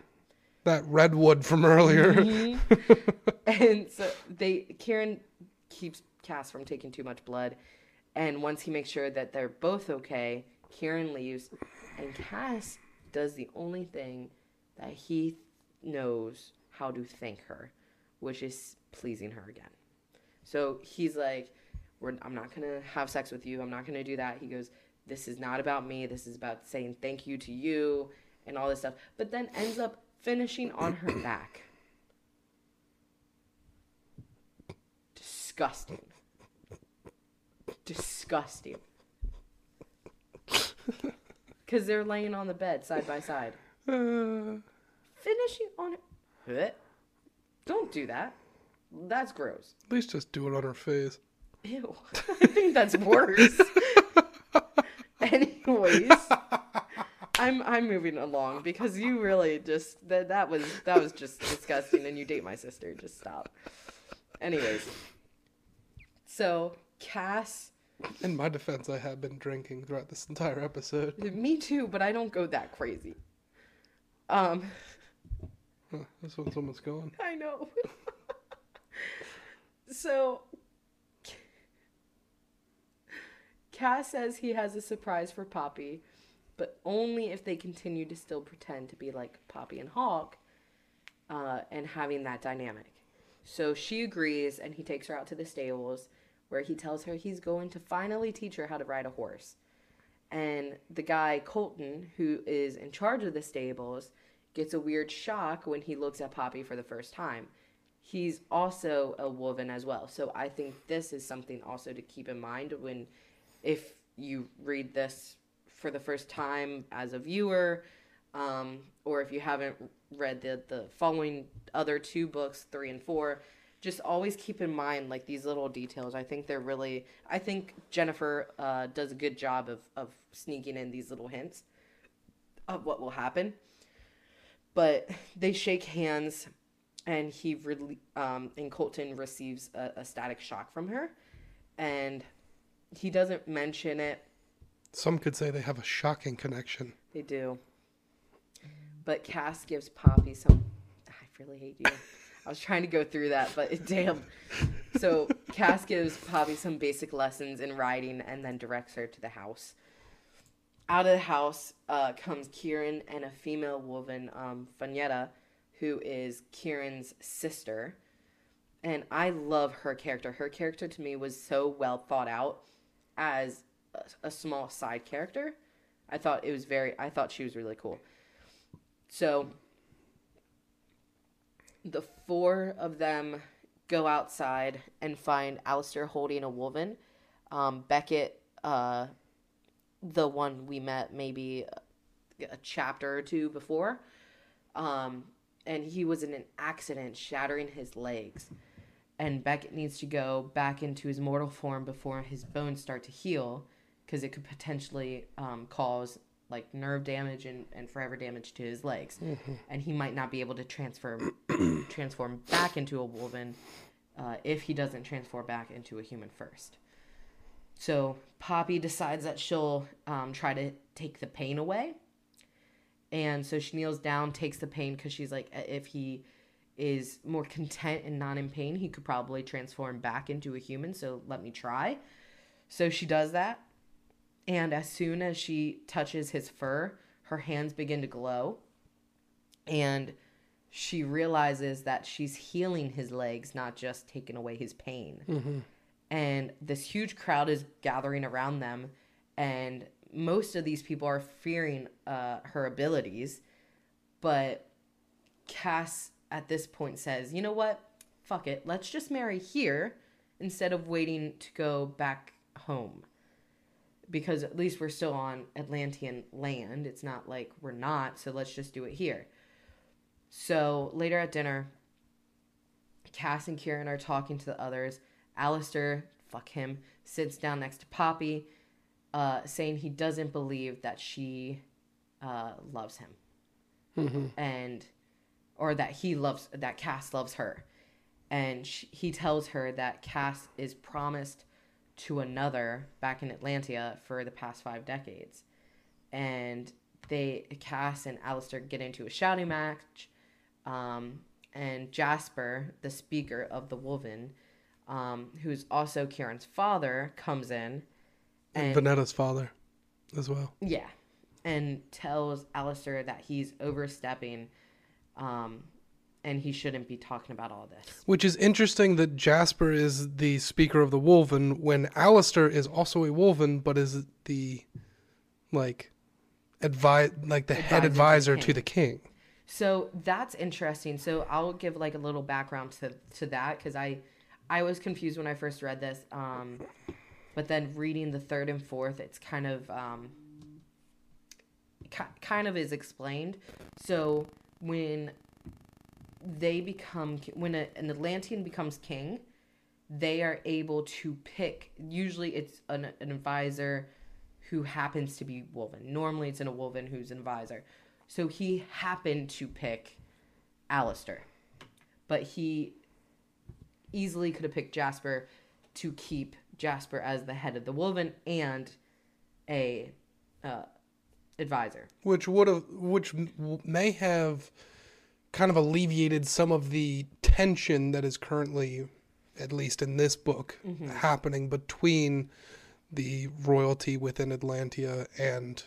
That redwood from earlier. and so they Kieran keeps Cass from taking too much blood, and once he makes sure that they're both okay, Kieran leaves, and Cass does the only thing that he knows how to thank her, which is pleasing her again. So he's like, We're, "I'm not gonna have sex with you. I'm not gonna do that." He goes, "This is not about me. This is about saying thank you to you and all this stuff." But then ends up finishing on her back. Disgusting. disgusting. Because they're laying on the bed side by side. Uh, Finishing on it. Don't do that. That's gross. at least just do it on her face. Ew. I think that's worse. Anyways, I'm I'm moving along because you really just that that was that was just disgusting and you date my sister. Just stop. Anyways. So Cass In my defense, I have been drinking throughout this entire episode. me too, but I don't go that crazy. Um Huh, this one's almost gone. I know. so, Cass says he has a surprise for Poppy, but only if they continue to still pretend to be like Poppy and Hawke uh, and having that dynamic. So she agrees, and he takes her out to the stables where he tells her he's going to finally teach her how to ride a horse. And the guy, Coulton, who is in charge of the stables, gets a weird shock when he looks at Poppy for the first time. He's also a wolven as well. So I think this is something also to keep in mind when, if you read this for the first time as a viewer, um, or if you haven't read the, the following other two books, three and four, just always keep in mind like these little details. I think they're really, I think Jennifer uh, does a good job of, of sneaking in these little hints of what will happen but they shake hands and he really um and Coulton receives a, a static shock from her and he doesn't mention it. Some could say they have a shocking connection. they do. But cass gives poppy some i really hate you. I was trying to go through that but damn. So cass gives poppy some basic lessons in riding and then directs her to the house out of the house uh, comes Kieran and a female woman, um, who is Kieran's sister. And I love her character. Her character to me was so well thought out as a, a small side character. I thought it was very, I thought she was really cool. So the four of them go outside and find Alastir holding a woman. Um, Beckett, uh, the one we met maybe a chapter or two before. Um, and he was in an accident, shattering his legs. And Beckett needs to go back into his mortal form before his bones start to heal, because it could potentially um, cause like nerve damage and, and forever damage to his legs. And he might not be able to transfer transform back into a wolven uh, if he doesn't transform back into a human first. So Poppy decides that she'll um, try to take the pain away. And so she kneels down, takes the pain because she's like, if he is more content and not in pain, he could probably transform back into a human. So let me try. So she does that. And as soon as she touches his fur, her hands begin to glow. And she realizes that she's healing his legs, not just taking away his pain and this huge crowd is gathering around them and most of these people are fearing uh, her abilities. But cass at this point says you know what? Fuck it. Let's just marry here instead of waiting to go back home. Because at least we're still on atlantean land. It's not like we're not so let's just do it here. So later at dinner cass and kieran are talking to the others Alastir, fuck him, sits down next to Poppy, uh, saying he doesn't believe that she uh, loves him, and or that he loves that Cass loves her, and sh he tells her that Cass is promised to another back in Atlantia for the past five decades, and they Cass and Alastir get into a shouting match, um, and Jasper, the speaker of the Wolven um, who's also Kieran's father, comes in And and Vonetta's father as well. yeah, and tells Alastir that he's overstepping, um, and he shouldn't be talking about all this. Which is interesting that Jasper is the speaker of the Wolven when Alastir is also a Wolven, but is the like advise like the head Advisor advisor to to the the king. So that's interesting. So I'll give like a little background to to that because I I was confused when I first read this. Um, but then reading the third and fourth, it's kind of um, ki- kind of is explained. So when they become when a, an Atlantean becomes king, they are able to pick. Usually, it's an, an advisor who happens to be Wolven. Normally, it's in a Wolven who's an advisor. So he happened to pick Alastir, but he easily could have picked Jasper to keep Jasper as the head of the Wolven and a uh, advisor. which would have which may have kind of alleviated some of the tension that is currently at least in this book happening between the royalty within Atlantia and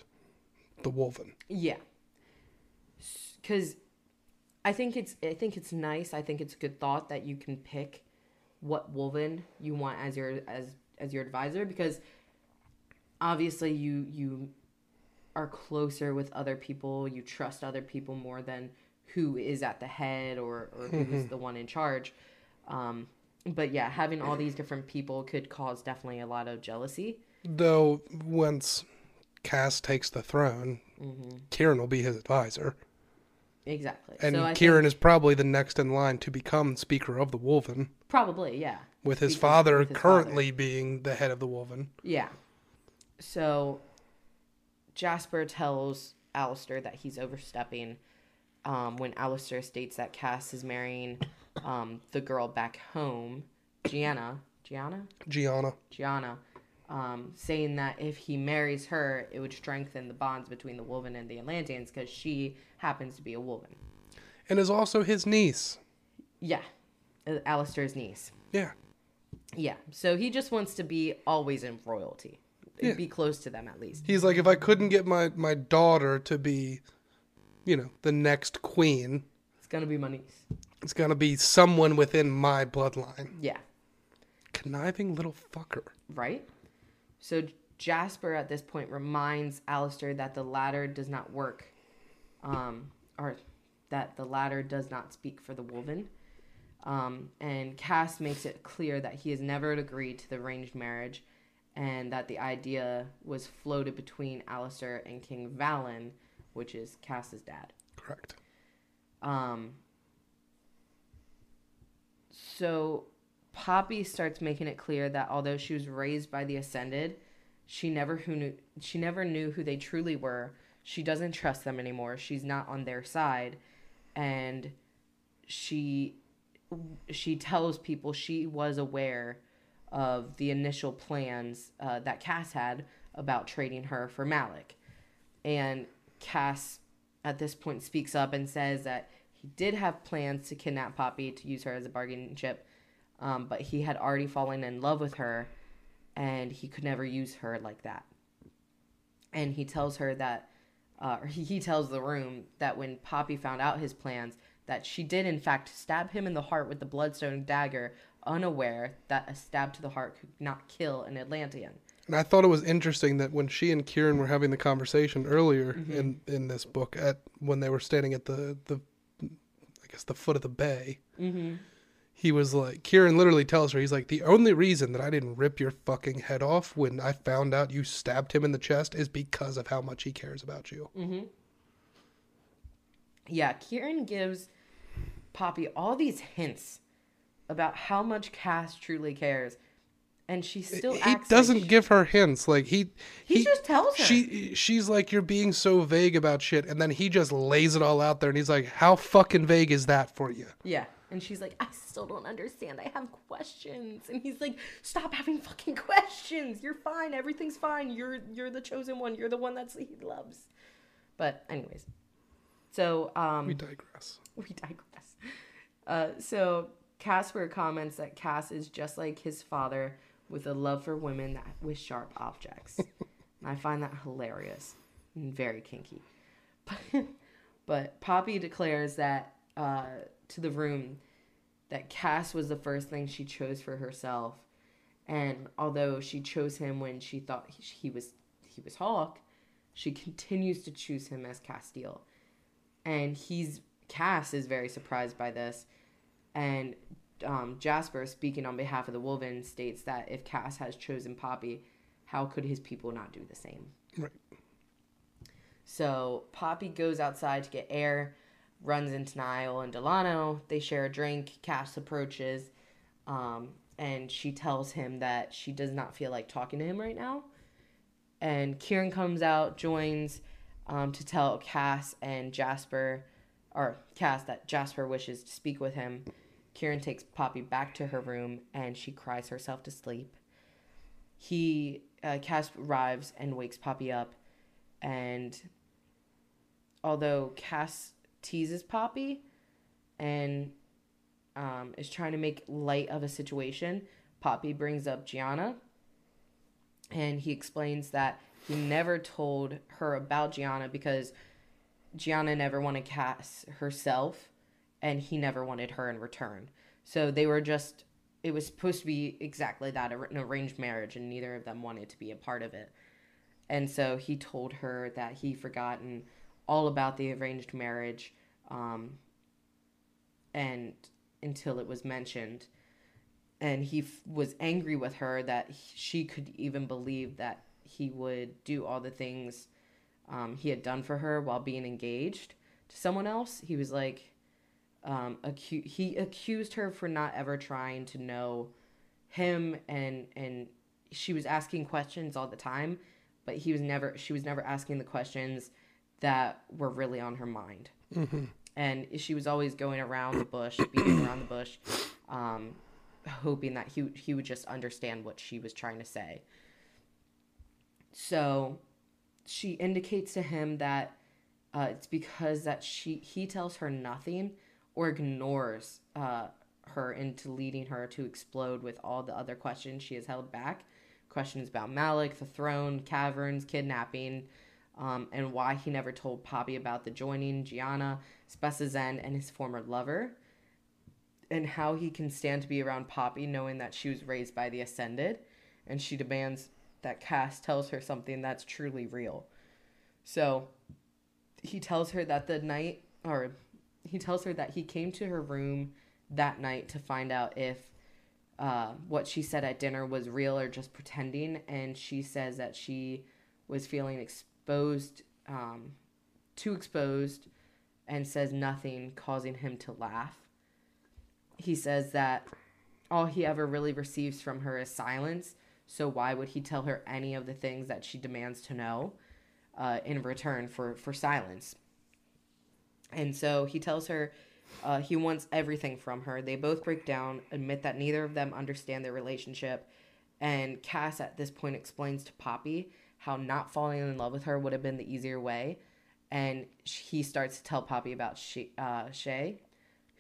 the Wolven. Yeah. Cuz I think it's I think it's nice. I think it's a good thought that you can pick what Wolven you want as your as as your advisor because obviously you you are closer with other people, you trust other people more than who is at the head or or who's the one in charge. Um but yeah, having all these different people could cause definitely a lot of jealousy. Though once Cass takes the throne, Kieran will be his advisor. Exactly. And so Kieran think is probably the next in line to become Speaker of the Wolven, probably, yeah. with his father with his father. currently being the head of the Wolven. Yeah. So Jasper tells Alastir that he's overstepping um, when Alastir states that Cass is marrying um, the girl back home, Gianna. Gianna? Gianna. Gianna. Um, saying that if he marries her, it would strengthen the bonds between the Wolven and the Atlanteans because she happens to be a Wolven. And is also his niece. Yeah. Uh, Alastir's niece. Yeah. Yeah. So he just wants to be always in royalty. Yeah. Be close to them at least. He's like, if I couldn't get my, my daughter to be, you know, the next queen, It's gonna be my niece. it's gonna be someone within my bloodline. Yeah. Conniving little fucker. Right? So Jasper at this point reminds Alastir that the latter does not work, um, or that the latter does not speak for the Wolven. Um, and Cass makes it clear that he has never agreed to the arranged marriage and that the idea was floated between Alastir and King Valyn, which is Cass's dad. Correct. Um, so Poppy starts making it clear that although she was raised by the Ascended, she never who knew she never knew who they truly were. She doesn't trust them anymore. She's not on their side, and she she tells people she was aware of the initial plans uh, that Cass had about trading her for Malik, and Cass at this point speaks up and says that he did have plans to kidnap Poppy to use her as a bargaining chip, um, but he had already fallen in love with her, and he could never use her like that. And he tells her that, uh, or he, tells the room that when Poppy found out his plans, that she did in fact stab him in the heart with the bloodstone dagger, unaware that a stab to the heart could not kill an Atlantean. And I thought it was interesting that when she and Kieran were having the conversation earlier in, in this book, at when they were standing at the, the I guess the foot of the bay, Mm-hmm. He was like, Kieran literally tells her, he's like, the only reason that I didn't rip your fucking head off when I found out you stabbed him in the chest is because of how much he cares about you. Mm-hmm. Yeah, Kieran gives Poppy all these hints about how much Cass truly cares, and she still he doesn't like give her hints. Like he, He just tells her. She, she's like, you're being so vague about shit, and then he just lays it all out there, and he's like, how fucking vague is that for you? Yeah, and she's like, I still don't understand. I have questions, and he's like, Stop having fucking questions. You're fine. Everything's fine. You're you're the chosen one. You're the one that he loves. But anyways, so um, We digress. we digress. Uh, so Jasper comments that Cass is just like his father with a love for women that, with sharp objects. and I find that hilarious and very kinky. But, but Poppy declares that uh, to the room that Cass was the first thing she chose for herself, and although she chose him when she thought he, he was he was Hawke, she continues to choose him as Casteel and he's Cass is very surprised by this and um, Jasper, speaking on behalf of the Wolven, states that if Cass has chosen Poppy, how could his people not do the same? Right. So Poppy goes outside to get air, runs into Naill and Delano. They share a drink. Cass approaches, um, and she tells him that she does not feel like talking to him right now. And Kieran comes out, joins um, to tell Cass and Jasper, or Cass, that Jasper wishes to speak with him. Kieran takes Poppy back to her room, and she cries herself to sleep. He, uh, Cass arrives and wakes Poppy up, and although Cass teases Poppy and um, is trying to make light of a situation, Poppy brings up Gianna and he explains that he never told her about Gianna because Gianna never wanted Cass herself and he never wanted her in return. So they were just, it was supposed to be exactly that an arranged marriage, and neither of them wanted to be a part of it. And so he told her that he forgotten all about the arranged marriage um, and until it was mentioned. And he f- was angry with her that he- she could even believe that he would do all the things um, he had done for her while being engaged to someone else. He was like um, acu- he accused her for not ever trying to know him and and she was asking questions all the time but he was never she was never asking the questions that were really on her mind Mm-hmm. and she was always going around the bush, beating around the bush, um, hoping that he he would just understand what she was trying to say. So, she indicates to him that uh, it's because that she he tells her nothing or ignores uh, her into leading her to explode with all the other questions she has held back. Questions about Malik, the throne, caverns, kidnapping, um, and why he never told Poppy about the joining Gianna, Spessa's End, and his former lover, and how he can stand to be around Poppy knowing that she was raised by the Ascended, and she demands that Cass tells her something that's truly real. So he tells her that the night, or he tells her that he came to her room that night to find out if uh, what she said at dinner was real or just pretending, and she says that she was feeling exposed, um, too exposed, and says nothing, causing him to laugh. He says that all he ever really receives from her is silence, so why would he tell her any of the things that she demands to know uh, in return for, for silence? And so he tells her uh, he wants everything from her. They both break down, admit that neither of them understand their relationship, and Cass at this point explains to Poppy how not falling in love with her would have been the easier way. And he starts to tell Poppy about she, uh, Shay,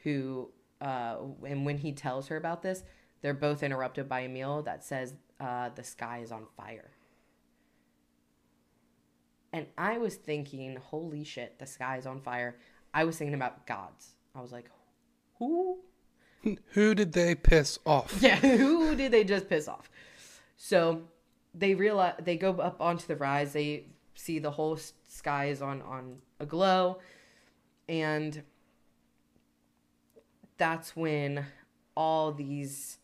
who, uh, and when he tells her about this, they're both interrupted by Emil that says uh, the sky is on fire. And I was thinking, holy shit, the sky is on fire. I was thinking about gods. I was like, who? Who did they piss off? Yeah, who did they just piss off? So they realize they go up onto the rise. They see the whole sky is on on a glow, and that's when all these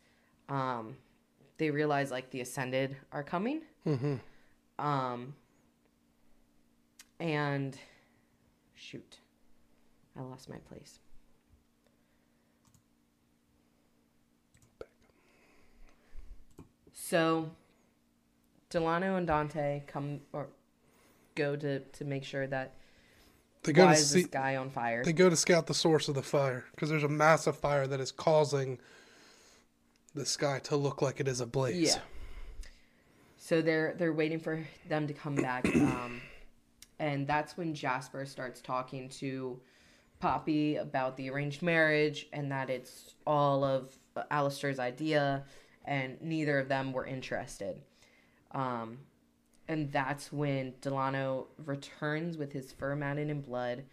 um, they realize like the ascended are coming. Mm-hmm. Um, and shoot, I lost my place. So, Delano and Dante come or go to to make sure that They go why to is see. this guy on fire? They go to scout the source of the fire because there's a massive fire that is causing the sky to look like it is ablaze. Yeah. So they're they're waiting for them to come back, um, and that's when Jasper starts talking to Poppy about the arranged marriage and that it's all of Alastir's idea, and neither of them were interested. Um, and that's when Delano returns with his fur matted in blood,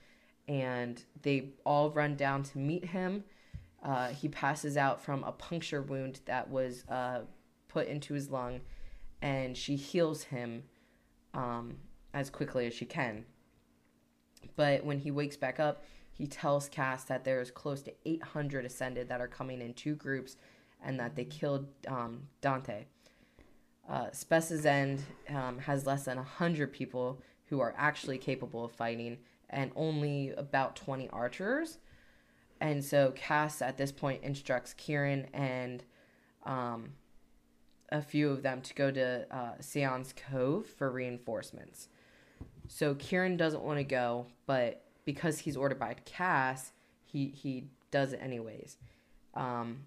and they all run down to meet him. Uh, he passes out from a puncture wound that was uh, put into his lung, and she heals him um, as quickly as she can. But when he wakes back up, he tells Cass that there's close to 800 ascended that are coming in two groups and that they killed um, Dante. Uh, Spess's End um, has less than 100 people who are actually capable of fighting and only about 20 archers. And so Cass at this point instructs Kieran and um, a few of them to go to uh, Cove for reinforcements. So Kieran doesn't want to go, but because he's ordered by Cass, he he does it anyways. Um,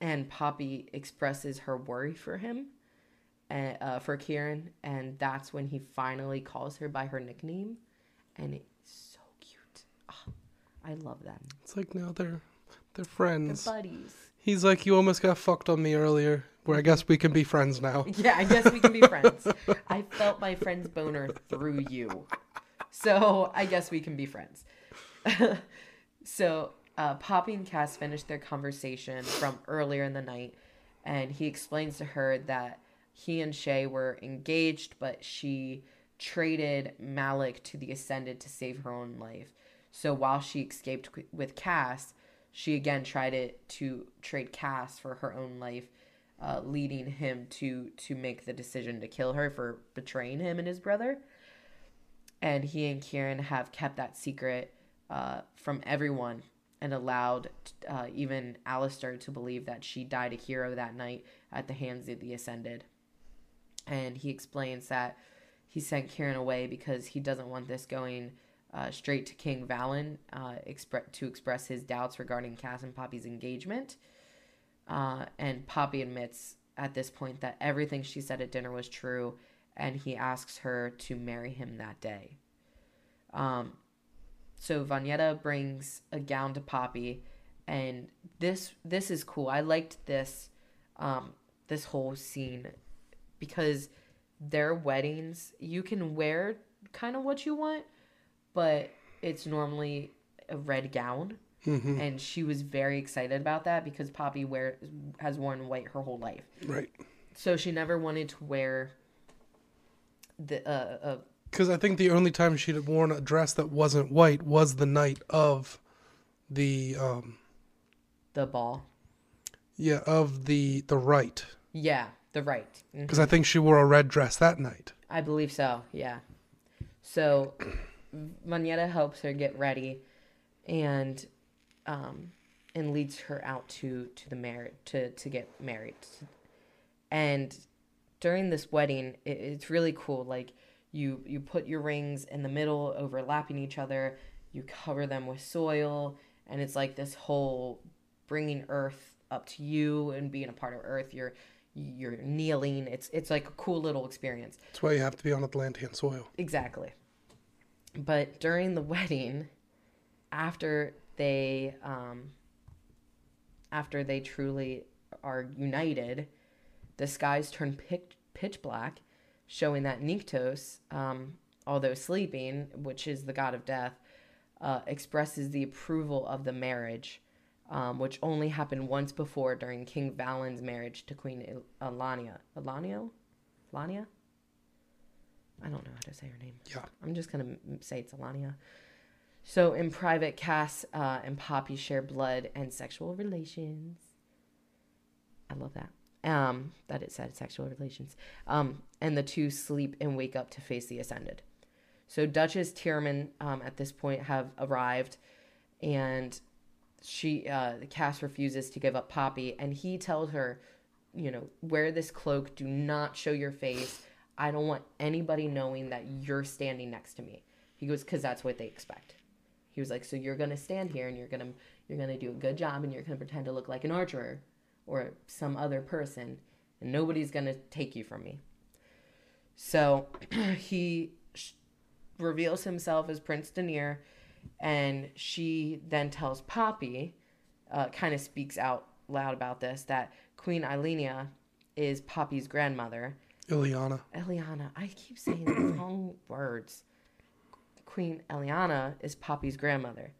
and Poppy expresses her worry for him, and uh, for Kieran, and that's when he finally calls her by her nickname, and it's so cute. Oh, I love them. It's like now they're they're They're friends. buddies. He's like, you almost got fucked on me earlier. Where I guess we can be friends now. Yeah, I guess we can be friends. I felt my friend's boner through you. So I guess we can be friends. so uh, Poppy and Cass finish their conversation from earlier in the night, and he explains to her that he and Shay were engaged, but she traded Malik to the Ascended to save her own life. So while she escaped with Cass, she again tried it to trade Cass for her own life, uh, leading him to to make the decision to kill her for betraying him and his brother. And he and Kieran have kept that secret uh, from everyone and allowed uh, even Alastir to believe that she died a hero that night at the hands of the Ascended. And he explains that he sent Kieran away because he doesn't want this going uh, straight to King Valyn uh, expre- to express his doubts regarding Cass and Poppy's engagement. Uh, and Poppy admits at this point that everything she said at dinner was true, and he asks her to marry him that day. Um, so Vonetta brings a gown to Poppy, and this this is cool. I liked this um, this whole scene because their weddings you can wear kind of what you want, but it's normally a red gown hmm and she was very excited about that because Poppy wear has worn white her whole life. Right. So she never wanted to wear the uh, uh Because I think the only time she'd have worn a dress that wasn't white was the night of the um the ball. yeah of the the right. Yeah, the right. Because I think she wore a red dress that night. I believe so. Yeah. So Manetta helps her get ready, and um, and leads her out to to the marriage to to get married. And during this wedding, it, it's really cool. Like you you put your rings in the middle, overlapping each other. You cover them with soil, and it's like this whole bringing Earth up to you and being a part of Earth. You're you're kneeling. It's it's like a cool little experience. That's why you have to be on Atlantean soil. Exactly. But during the wedding, after they um, after they truly are united, the skies turn pitch, pitch black, showing that Nyktos, um, although sleeping, which is the god of death, uh, expresses the approval of the marriage, um, which only happened once before during King Valyn's marriage to Queen Il- Alania. Alanio? Lania? I don't know how to say her name. Yeah. I'm just gonna say it's Alania. So in private, Cass uh, and Poppy share blood and sexual relations. I love that. Um, that it said sexual relations. Um, and the two sleep and wake up to face the ascended. So Duchess Teerman um, at this point have arrived, and she uh, Cass refuses to give up Poppy, and he tells her, you know, wear this cloak. Do not show your face. I don't want anybody knowing that you're standing next to me. He goes, because that's what they expect. He was like, so you're gonna stand here and you're gonna you're gonna do a good job and you're gonna pretend to look like an archer or some other person, and nobody's gonna take you from me. So he reveals himself as Prince Da'Neer, and she then tells Poppy, uh, kind of speaks out loud about this, that Queen Eilenia is Poppy's grandmother. Ileana. Eliana, I keep saying the wrong words. Queen Eliana is Poppy's grandmother,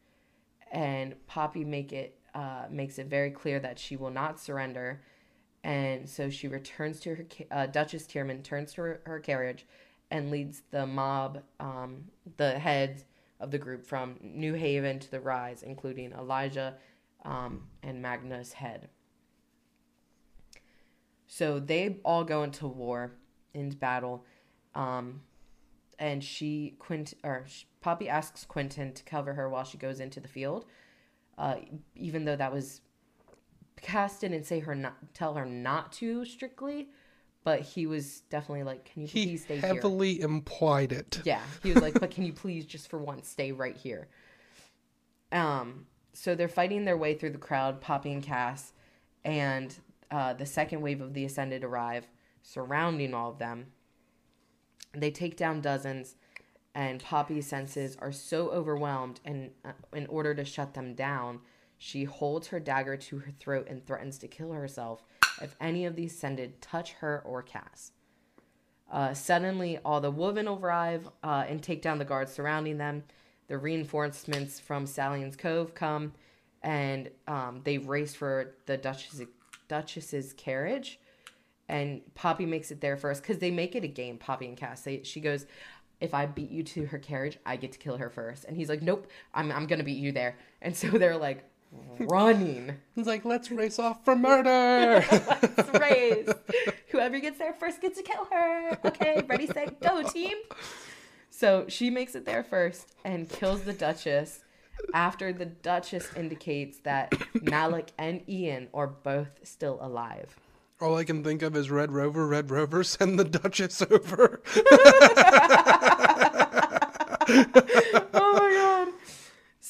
and Poppy make it uh, makes it very clear that she will not surrender, and so she returns to her ca- uh, Duchess Teerman turns to her, her carriage, and leads the mob, um, the heads of the group from New Haven to the Rise, including Elijah um, and Magnus Head. So they all go into war, into battle, um, and she Quint or Poppy asks Quentyn to cover her while she goes into the field, uh, even though that was Cass didn't say her not tell her not to strictly, but he was definitely like, "Can you He please stay here?" heavily implied it. Yeah, he was like, "But can you please just for once stay right here?" Um, so they're fighting their way through the crowd, Poppy and Cass, and uh, the second wave of the Ascended arrive, surrounding all of them. They take down dozens, and Poppy's senses are so overwhelmed, and uh, in order to shut them down, she holds her dagger to her throat and threatens to kill herself if any of these Ascended touch her or Cass. Uh, suddenly, all the wolven arrive uh, and take down the guards surrounding them. The reinforcements from Saion's Cove come, and um, they race for the Duchess, Duchess's carriage. And Poppy makes it there first because they make it a game. Poppy and Cass. They, she goes, "If I beat you to her carriage, I get to kill her first. And he's like, "Nope, I'm I'm gonna beat you there." And so they're like Mm-hmm. running. He's like, let's race off for murder. Let's race. Whoever gets there first gets to kill her. Okay, ready, set, go, team. So she makes it there first and kills the Duchess after the Duchess indicates that Malik and Ian are both still alive. All I can think of is Red Rover, Red Rover, send the Duchess over.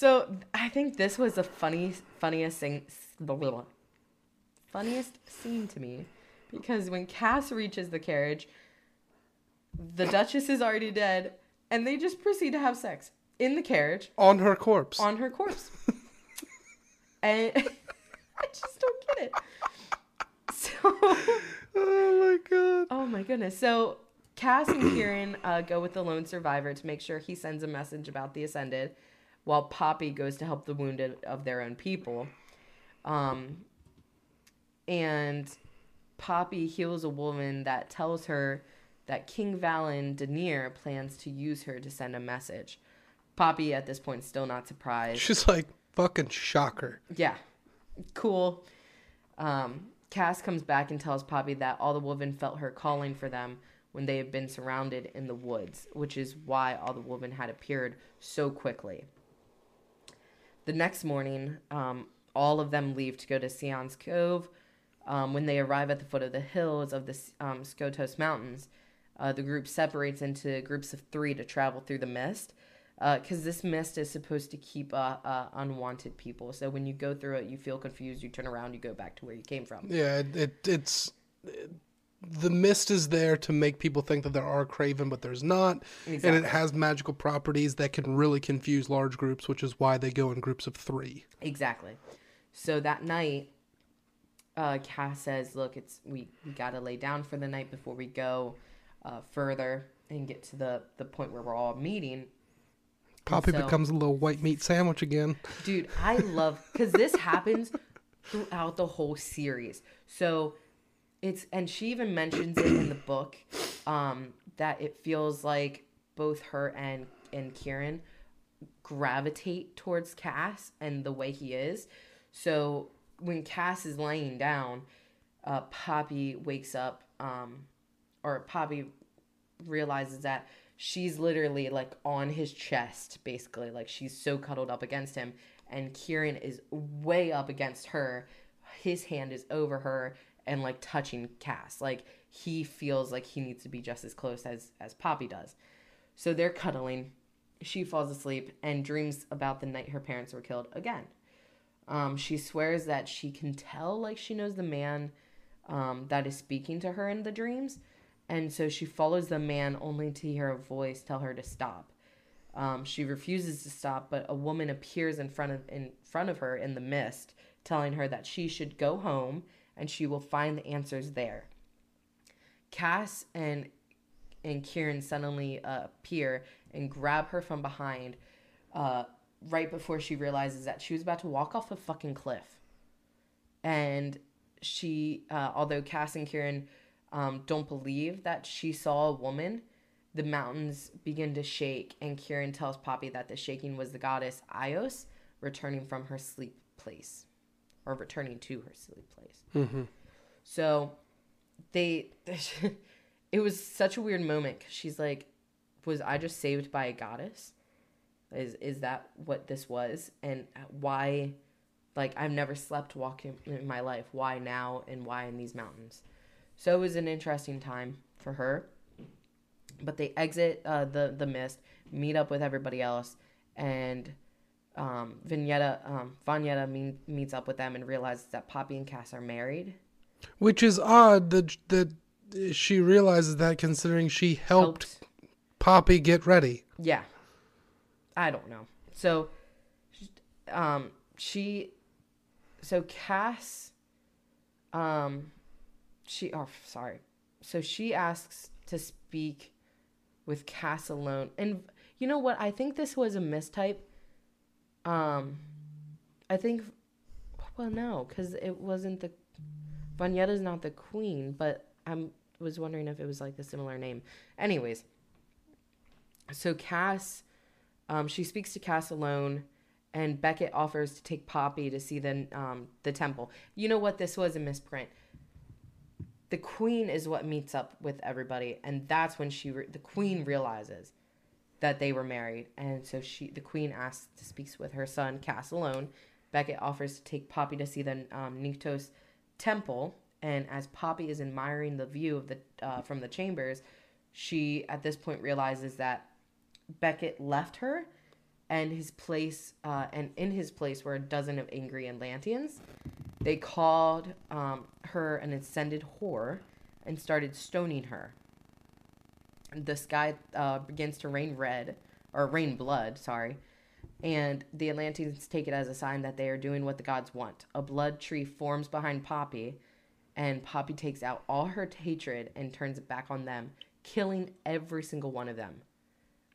So I think this was the funny, funniest thing, funniest scene to me, because when Cass reaches the carriage, the Duchess is already dead, and they just proceed to have sex in the carriage On her corpse. on her corpse, and I just don't get it. So. oh my god. Oh my goodness. So Cass and Kieran uh, go with the lone survivor to make sure he sends a message about the Ascended, while Poppy goes to help the wounded of their own people. Um, and Poppy heals a woman that tells her that King Valyn Da'Neer plans to use her to send a message. Poppy, at this point, still not surprised. She's like, fucking shocker. Yeah, cool. Um, Cass comes back and tells Poppy that all the women felt her calling for them when they had been surrounded in the woods, which is why all the women had appeared so quickly. The next morning, um, all of them leave to go to Saion's Cove. Um, when they arrive at the foot of the hills of the um, Skotos Mountains, uh, the group separates into groups of three to travel through the mist because uh, this mist is supposed to keep uh, uh, unwanted people. So when you go through it, you feel confused, you turn around, you go back to where you came from. Yeah, it, it it's it, the mist is there to make people think that there are craven, but there's not, and it has magical properties that can really confuse large groups, which is why they go in groups of three. Exactly. So that night, uh, Cass says, "Look, it's we, we gotta lay down for the night before we go uh, further and get to the the point where we're all meeting." Poppy so- becomes a little white meat sandwich again. Dude, I love because this happens throughout the whole series. So it's and she even mentions it in the book um, that it feels like both her and and Kieran gravitate towards Cass and the way he is. So when Cass is laying down, uh, Poppy wakes up, um, or Poppy realizes that she's literally like on his chest, basically. Like she's so cuddled up against him, and Kieran is way up against her. His hand is over her and like touching Cass. Like he feels like he needs to be just as close as as Poppy does. So they're cuddling. She falls asleep and dreams about the night her parents were killed again. Um, she swears that she can tell, like she knows the man um, that is speaking to her in the dreams, and so she follows the man only to hear a voice tell her to stop. Um, she refuses to stop, but a woman appears in front of in front of her in the mist, telling her that she should go home and she will find the answers there. Cass and and Kieran suddenly uh, appear and grab her from behind, uh, right before she realizes that she was about to walk off a fucking cliff. And she, uh, although Cass and Kieran um, don't believe that she saw a woman, the mountains begin to shake, and Kieran tells Poppy that the shaking was the goddess Aios returning from her sleep place, or returning to her silly place. Mm-hmm. So they, it was such a weird moment because she's like, "Was I just saved by a goddess? Is is that what this was? And why?" Like I've never slept walking in my life. Why now and why in these mountains? So it was an interesting time for her. But they exit uh, the the mist, meet up with everybody else, and um, Vignetta um, Vonetta mean, meets up with them and realizes that Poppy and Cass are married. Which is odd that that she realizes that considering she helped, Helped. Poppy get ready. Yeah. I don't know. So, um, she, so Cass, um, she, oh, sorry. So she asks to speak with Cass alone. And you know what? I think this was a mistype. Um, I think, well, no, because it wasn't the, Vonetta's not the queen, but I'm was wondering if it was like a similar name. Anyways, so Cass, um, she speaks to Cass alone, and Beckett offers to take Poppy to see the um, the temple. You know what? This was a misprint. The queen is what meets up with everybody, and that's when she re- the queen realizes that they were married, and so she the queen asks to speak with her son Cass alone. Beckett offers to take Poppy to see the um, temple, and as Poppy is admiring the view of the uh, from the chambers, she at this point realizes that Beckett left her, and his place, uh, and in his place were a dozen of angry Atlanteans. They called um, her an ascended whore and started stoning her. The sky uh, begins to rain red, or rain blood, sorry, and the Atlanteans take it as a sign that they are doing what the gods want. A blood tree forms behind Poppy, and Poppy takes out all her hatred and turns it back on them, killing every single one of them.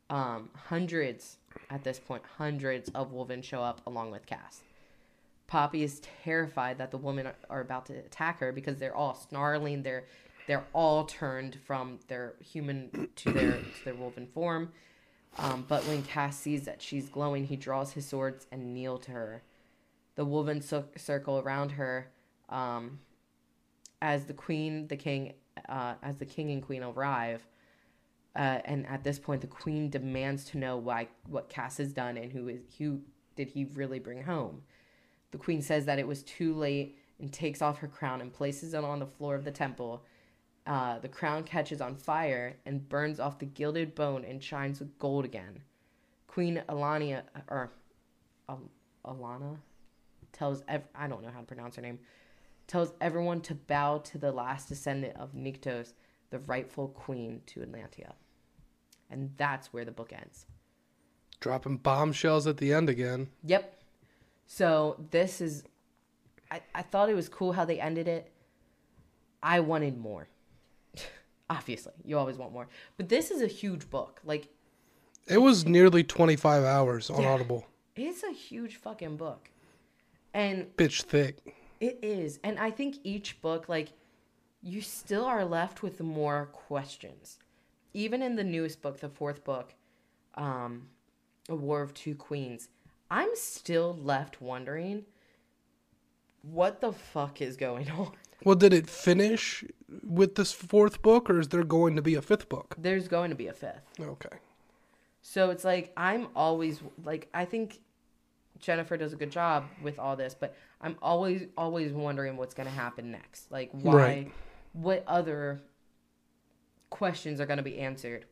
Um, hundreds, at this point, hundreds of Wolven show up along with Cass. Poppy is terrified that the wolven are about to attack her because they're all snarling. They're they're all turned from their human to their to their wolven form. Um, but when Cass sees that she's glowing, he draws his swords and kneel to her. The wolven cir- circle around her um, as the queen, the king, uh, as the king and queen arrive. Uh, and at this point, the queen demands to know why what Cass has done and who is who did he really bring home. The queen says that it was too late and takes off her crown and places it on the floor of the temple. Uh, the crown catches on fire and burns off the gilded bone and shines with gold again. Queen Alania or Al- Alana tells ev- I don't know how to pronounce her name tells everyone to bow to the last descendant of Nyktos, the rightful queen to Atlantia. And that's where the book ends. Dropping bombshells at the end again. Yep. So this is I, I thought it was cool how they ended it. I wanted more. Obviously, you always want more. But this is a huge book. Like It was nearly 25 hours on Yeah. Audible. it's a huge fucking book. And Bitch thick. It is. And I think each book, like, you still are left with more questions. Even in the newest book, the fourth book, um, A War of Two Queens, I'm still left wondering what the fuck is going on. Well, did it finish with this fourth book, or is there going to be a fifth book? There's going to be a fifth. Okay. So it's like, I'm always, like, I think Jennifer does a good job with all this, but I'm always, always wondering what's going to happen next. Like, why, Right. what other questions are going to be answered?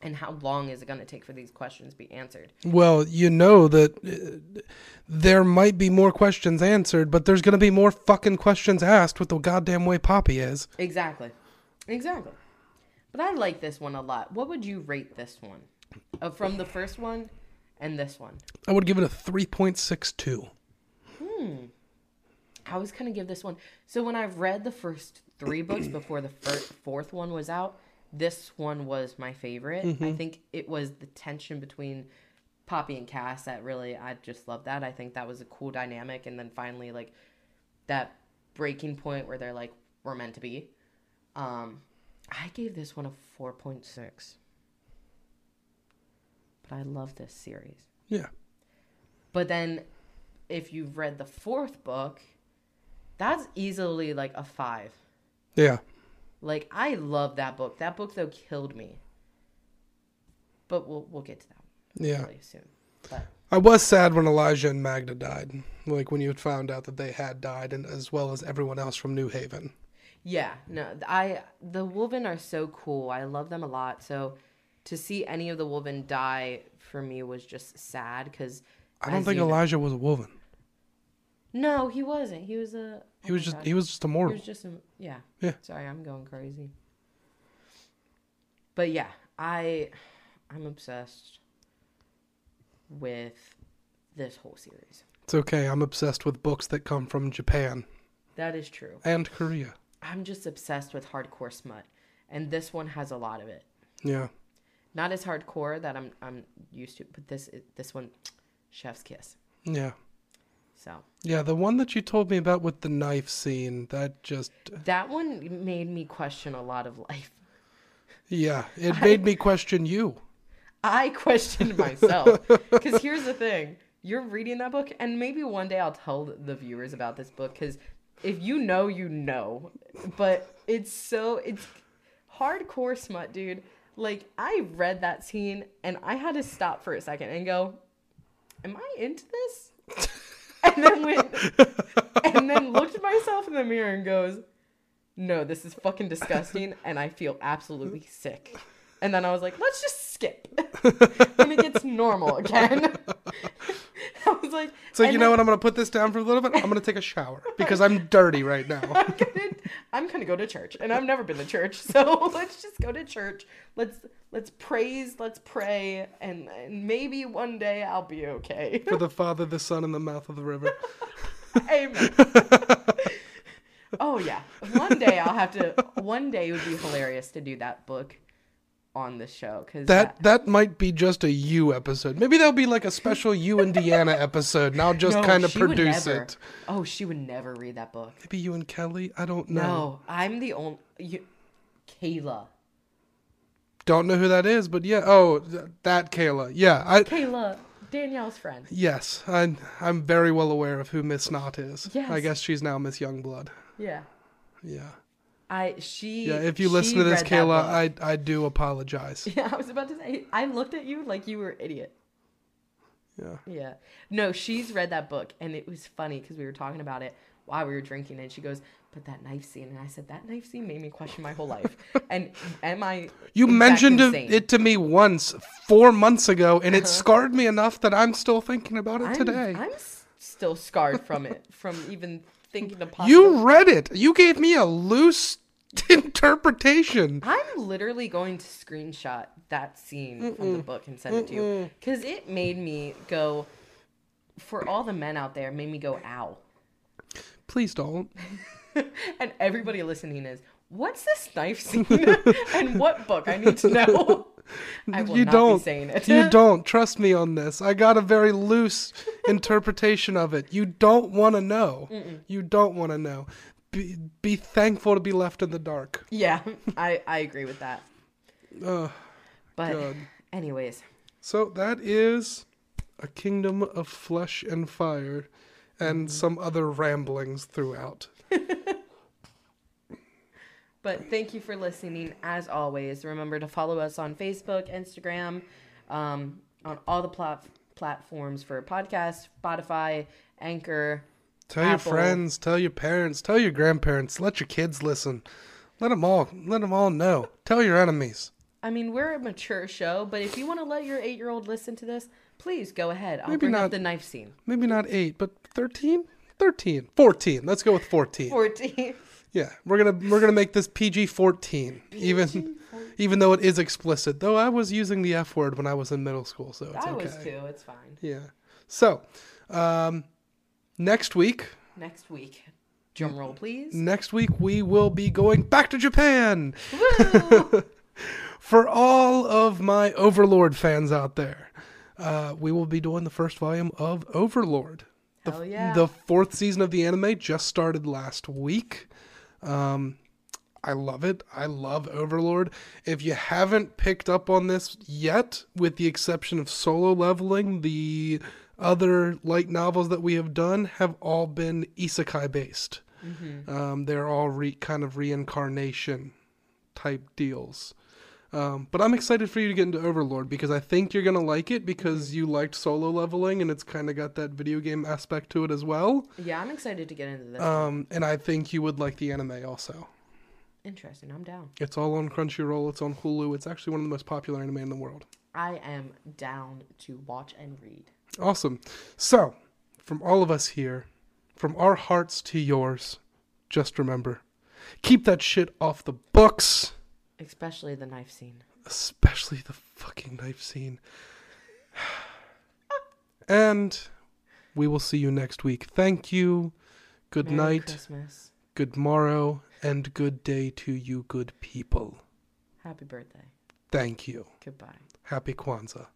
And how long is it going to take for these questions to be answered? Well, you know that uh, there might be more questions answered, but there's going to be more fucking questions asked with the goddamn way Poppy is. Exactly. Exactly. But I like this one a lot. What would you rate this one? Uh, from the first one and this one? I would give it a 3.62. Hmm. I was gonna give this one. So when I've read the first three books before the fir- fourth one was out, this one was my favorite. I think it was the tension between Poppy and Cass that really I just love that. I think that was a cool dynamic, and then finally like that breaking point where they're like we're meant to be. Um, I gave this one a four point six. but I love this series. Yeah. But then if you've read the fourth book, that's easily like a five. Yeah. Like I love that book. That book though killed me. But we'll we'll get to that Yeah. really soon. But I was sad when Elijah and Magda died. Like when you had found out that they had died, and as well as everyone else from New Haven. yeah, no, I the Wolven are so cool. I love them a lot. So to see any of the Wolven die for me was just sad because I don't think you know- Elijah was a woman. no, he wasn't. He was a. He oh was just God. he was just a moron. He was just a yeah. Yeah. Sorry, I'm going crazy. But yeah, I I'm obsessed with this whole series. It's okay. I'm obsessed with books that come from Japan That is true. and Korea. I'm just obsessed with hardcore smut, and this one has a lot of it. Yeah. Not as hardcore that I'm I'm used to, but this this one, chef's kiss. Yeah. So Yeah, the one that you told me about with the knife scene, that just that one made me question a lot of life. yeah, it made me question you. I questioned myself. Because here's the thing you're reading that book, and maybe one day I'll tell the viewers about this book. Because if you know, you know. But it's so, it's hardcore smut, dude. Like, I read that scene, and I had to stop for a second and go, Am I into this? and then went, and then looked at myself in the mirror and goes, No, this is fucking disgusting, and I feel absolutely sick. And then I was like, let's just skip. and it gets normal again. I was like, So you know then what? I'm gonna put this down for a little bit. I'm gonna take a shower because I'm dirty right now. I'm gonna, I'm gonna go to church, and I've never been to church, so let's just go to church. Let's let's praise, let's pray, and, and maybe one day I'll be okay. For the Father, the Son, and the mouth of the river. Amen. oh yeah, one day I'll have to. One day it would be hilarious to do that book on the show because That that might be just a you episode. Maybe that'll be like a special you and Deanna episode, Now just No, kind of produce it. Oh, she would never read that book. Maybe you and Kelly. I don't know. No, I'm the only. You, Kayla. Don't know who that is, but yeah. Oh, th- that Kayla. Yeah. I Kayla, Danielle's friend. yes. I'm. I'm very well aware of who Miss Knott is. Yes. I guess she's now Miss Youngblood. Yeah. Yeah. I she. Yeah. If you listen to this, Kayla. I I do apologize. Yeah, I was about to say. I looked at you like you were an idiot. Yeah. Yeah. No, she's read that book, and it was funny because we were talking about it while we were drinking, and she goes, "But that knife scene," and I said, "That knife scene made me question my whole life." and am I? You mentioned insane? it to me once four months ago, and it uh-huh. scarred me enough that I'm still thinking about it I'm, today. I'm still scarred from it, from even thinking of possible. You read it. You gave me a loose interpretation. I'm literally going to screenshot that scene from the book and send it to you because it made me go. For all the men out there, made me go, "Ow!" Please don't. and everybody listening is, "What's this knife scene? and what book? I need to know." You don't. saying it. you don't. Trust me on this. I got a very loose interpretation of it. You don't want to know. You don't want to know. Be, be thankful to be left in the dark. yeah, I I agree with that. Ugh, But God. anyways, So that is a kingdom of flesh and fire, and mm-hmm. some other ramblings throughout. But thank you for listening. As always, remember to follow us on Facebook, Instagram, um, on all the plat- platforms for podcasts, Spotify, Anchor. Tell your friends, tell your parents, tell your grandparents, let your kids listen. Let them all, let them all know. Tell your enemies. I mean, we're a mature show, but if you want to let your eight-year-old listen to this, please go ahead. I'll Maybe bring not- up the knife scene. Maybe not eight, but 13? 13. 14. Let's go with 14. Fourteen. Yeah, we're gonna we're gonna make this PG fourteen, even even though it is explicit. Though I was using the F word when I was in middle school, so it's I okay. was too. It's fine. Yeah. So, um, next week, Next week, drum roll, please. next week we will be going back to Japan Woo! for all of my Overlord fans out there. Uh, we will be doing the first volume of Overlord. The, Hell yeah. the fourth season of the anime just started last week. Um, I love it. I love Overlord. If you haven't picked up on this yet, with the exception of solo leveling, the other light novels that we have done have all been isekai based. Um, they're all re- kind of reincarnation type deals. Um, but I'm excited for you to get into Overlord because I think you're gonna like it because you liked solo leveling and it's kind of got that video game aspect to it as well. Yeah, I'm excited to get into this. Um, and I think you would like the anime also. Interesting. I'm down. It's all on Crunchyroll. It's on Hulu. It's actually one of the most popular anime in the world. I am down to watch and read. Awesome. So, from all of us here, from our hearts to yours, just remember keep that shit off the books, Especially the knife scene. especially the fucking knife scene. and we will see you next week. Thank you. Good Merry night, Christmas. good morrow, and good day to you, good people. Happy birthday. Thank you. Goodbye. Happy Kwanzaa.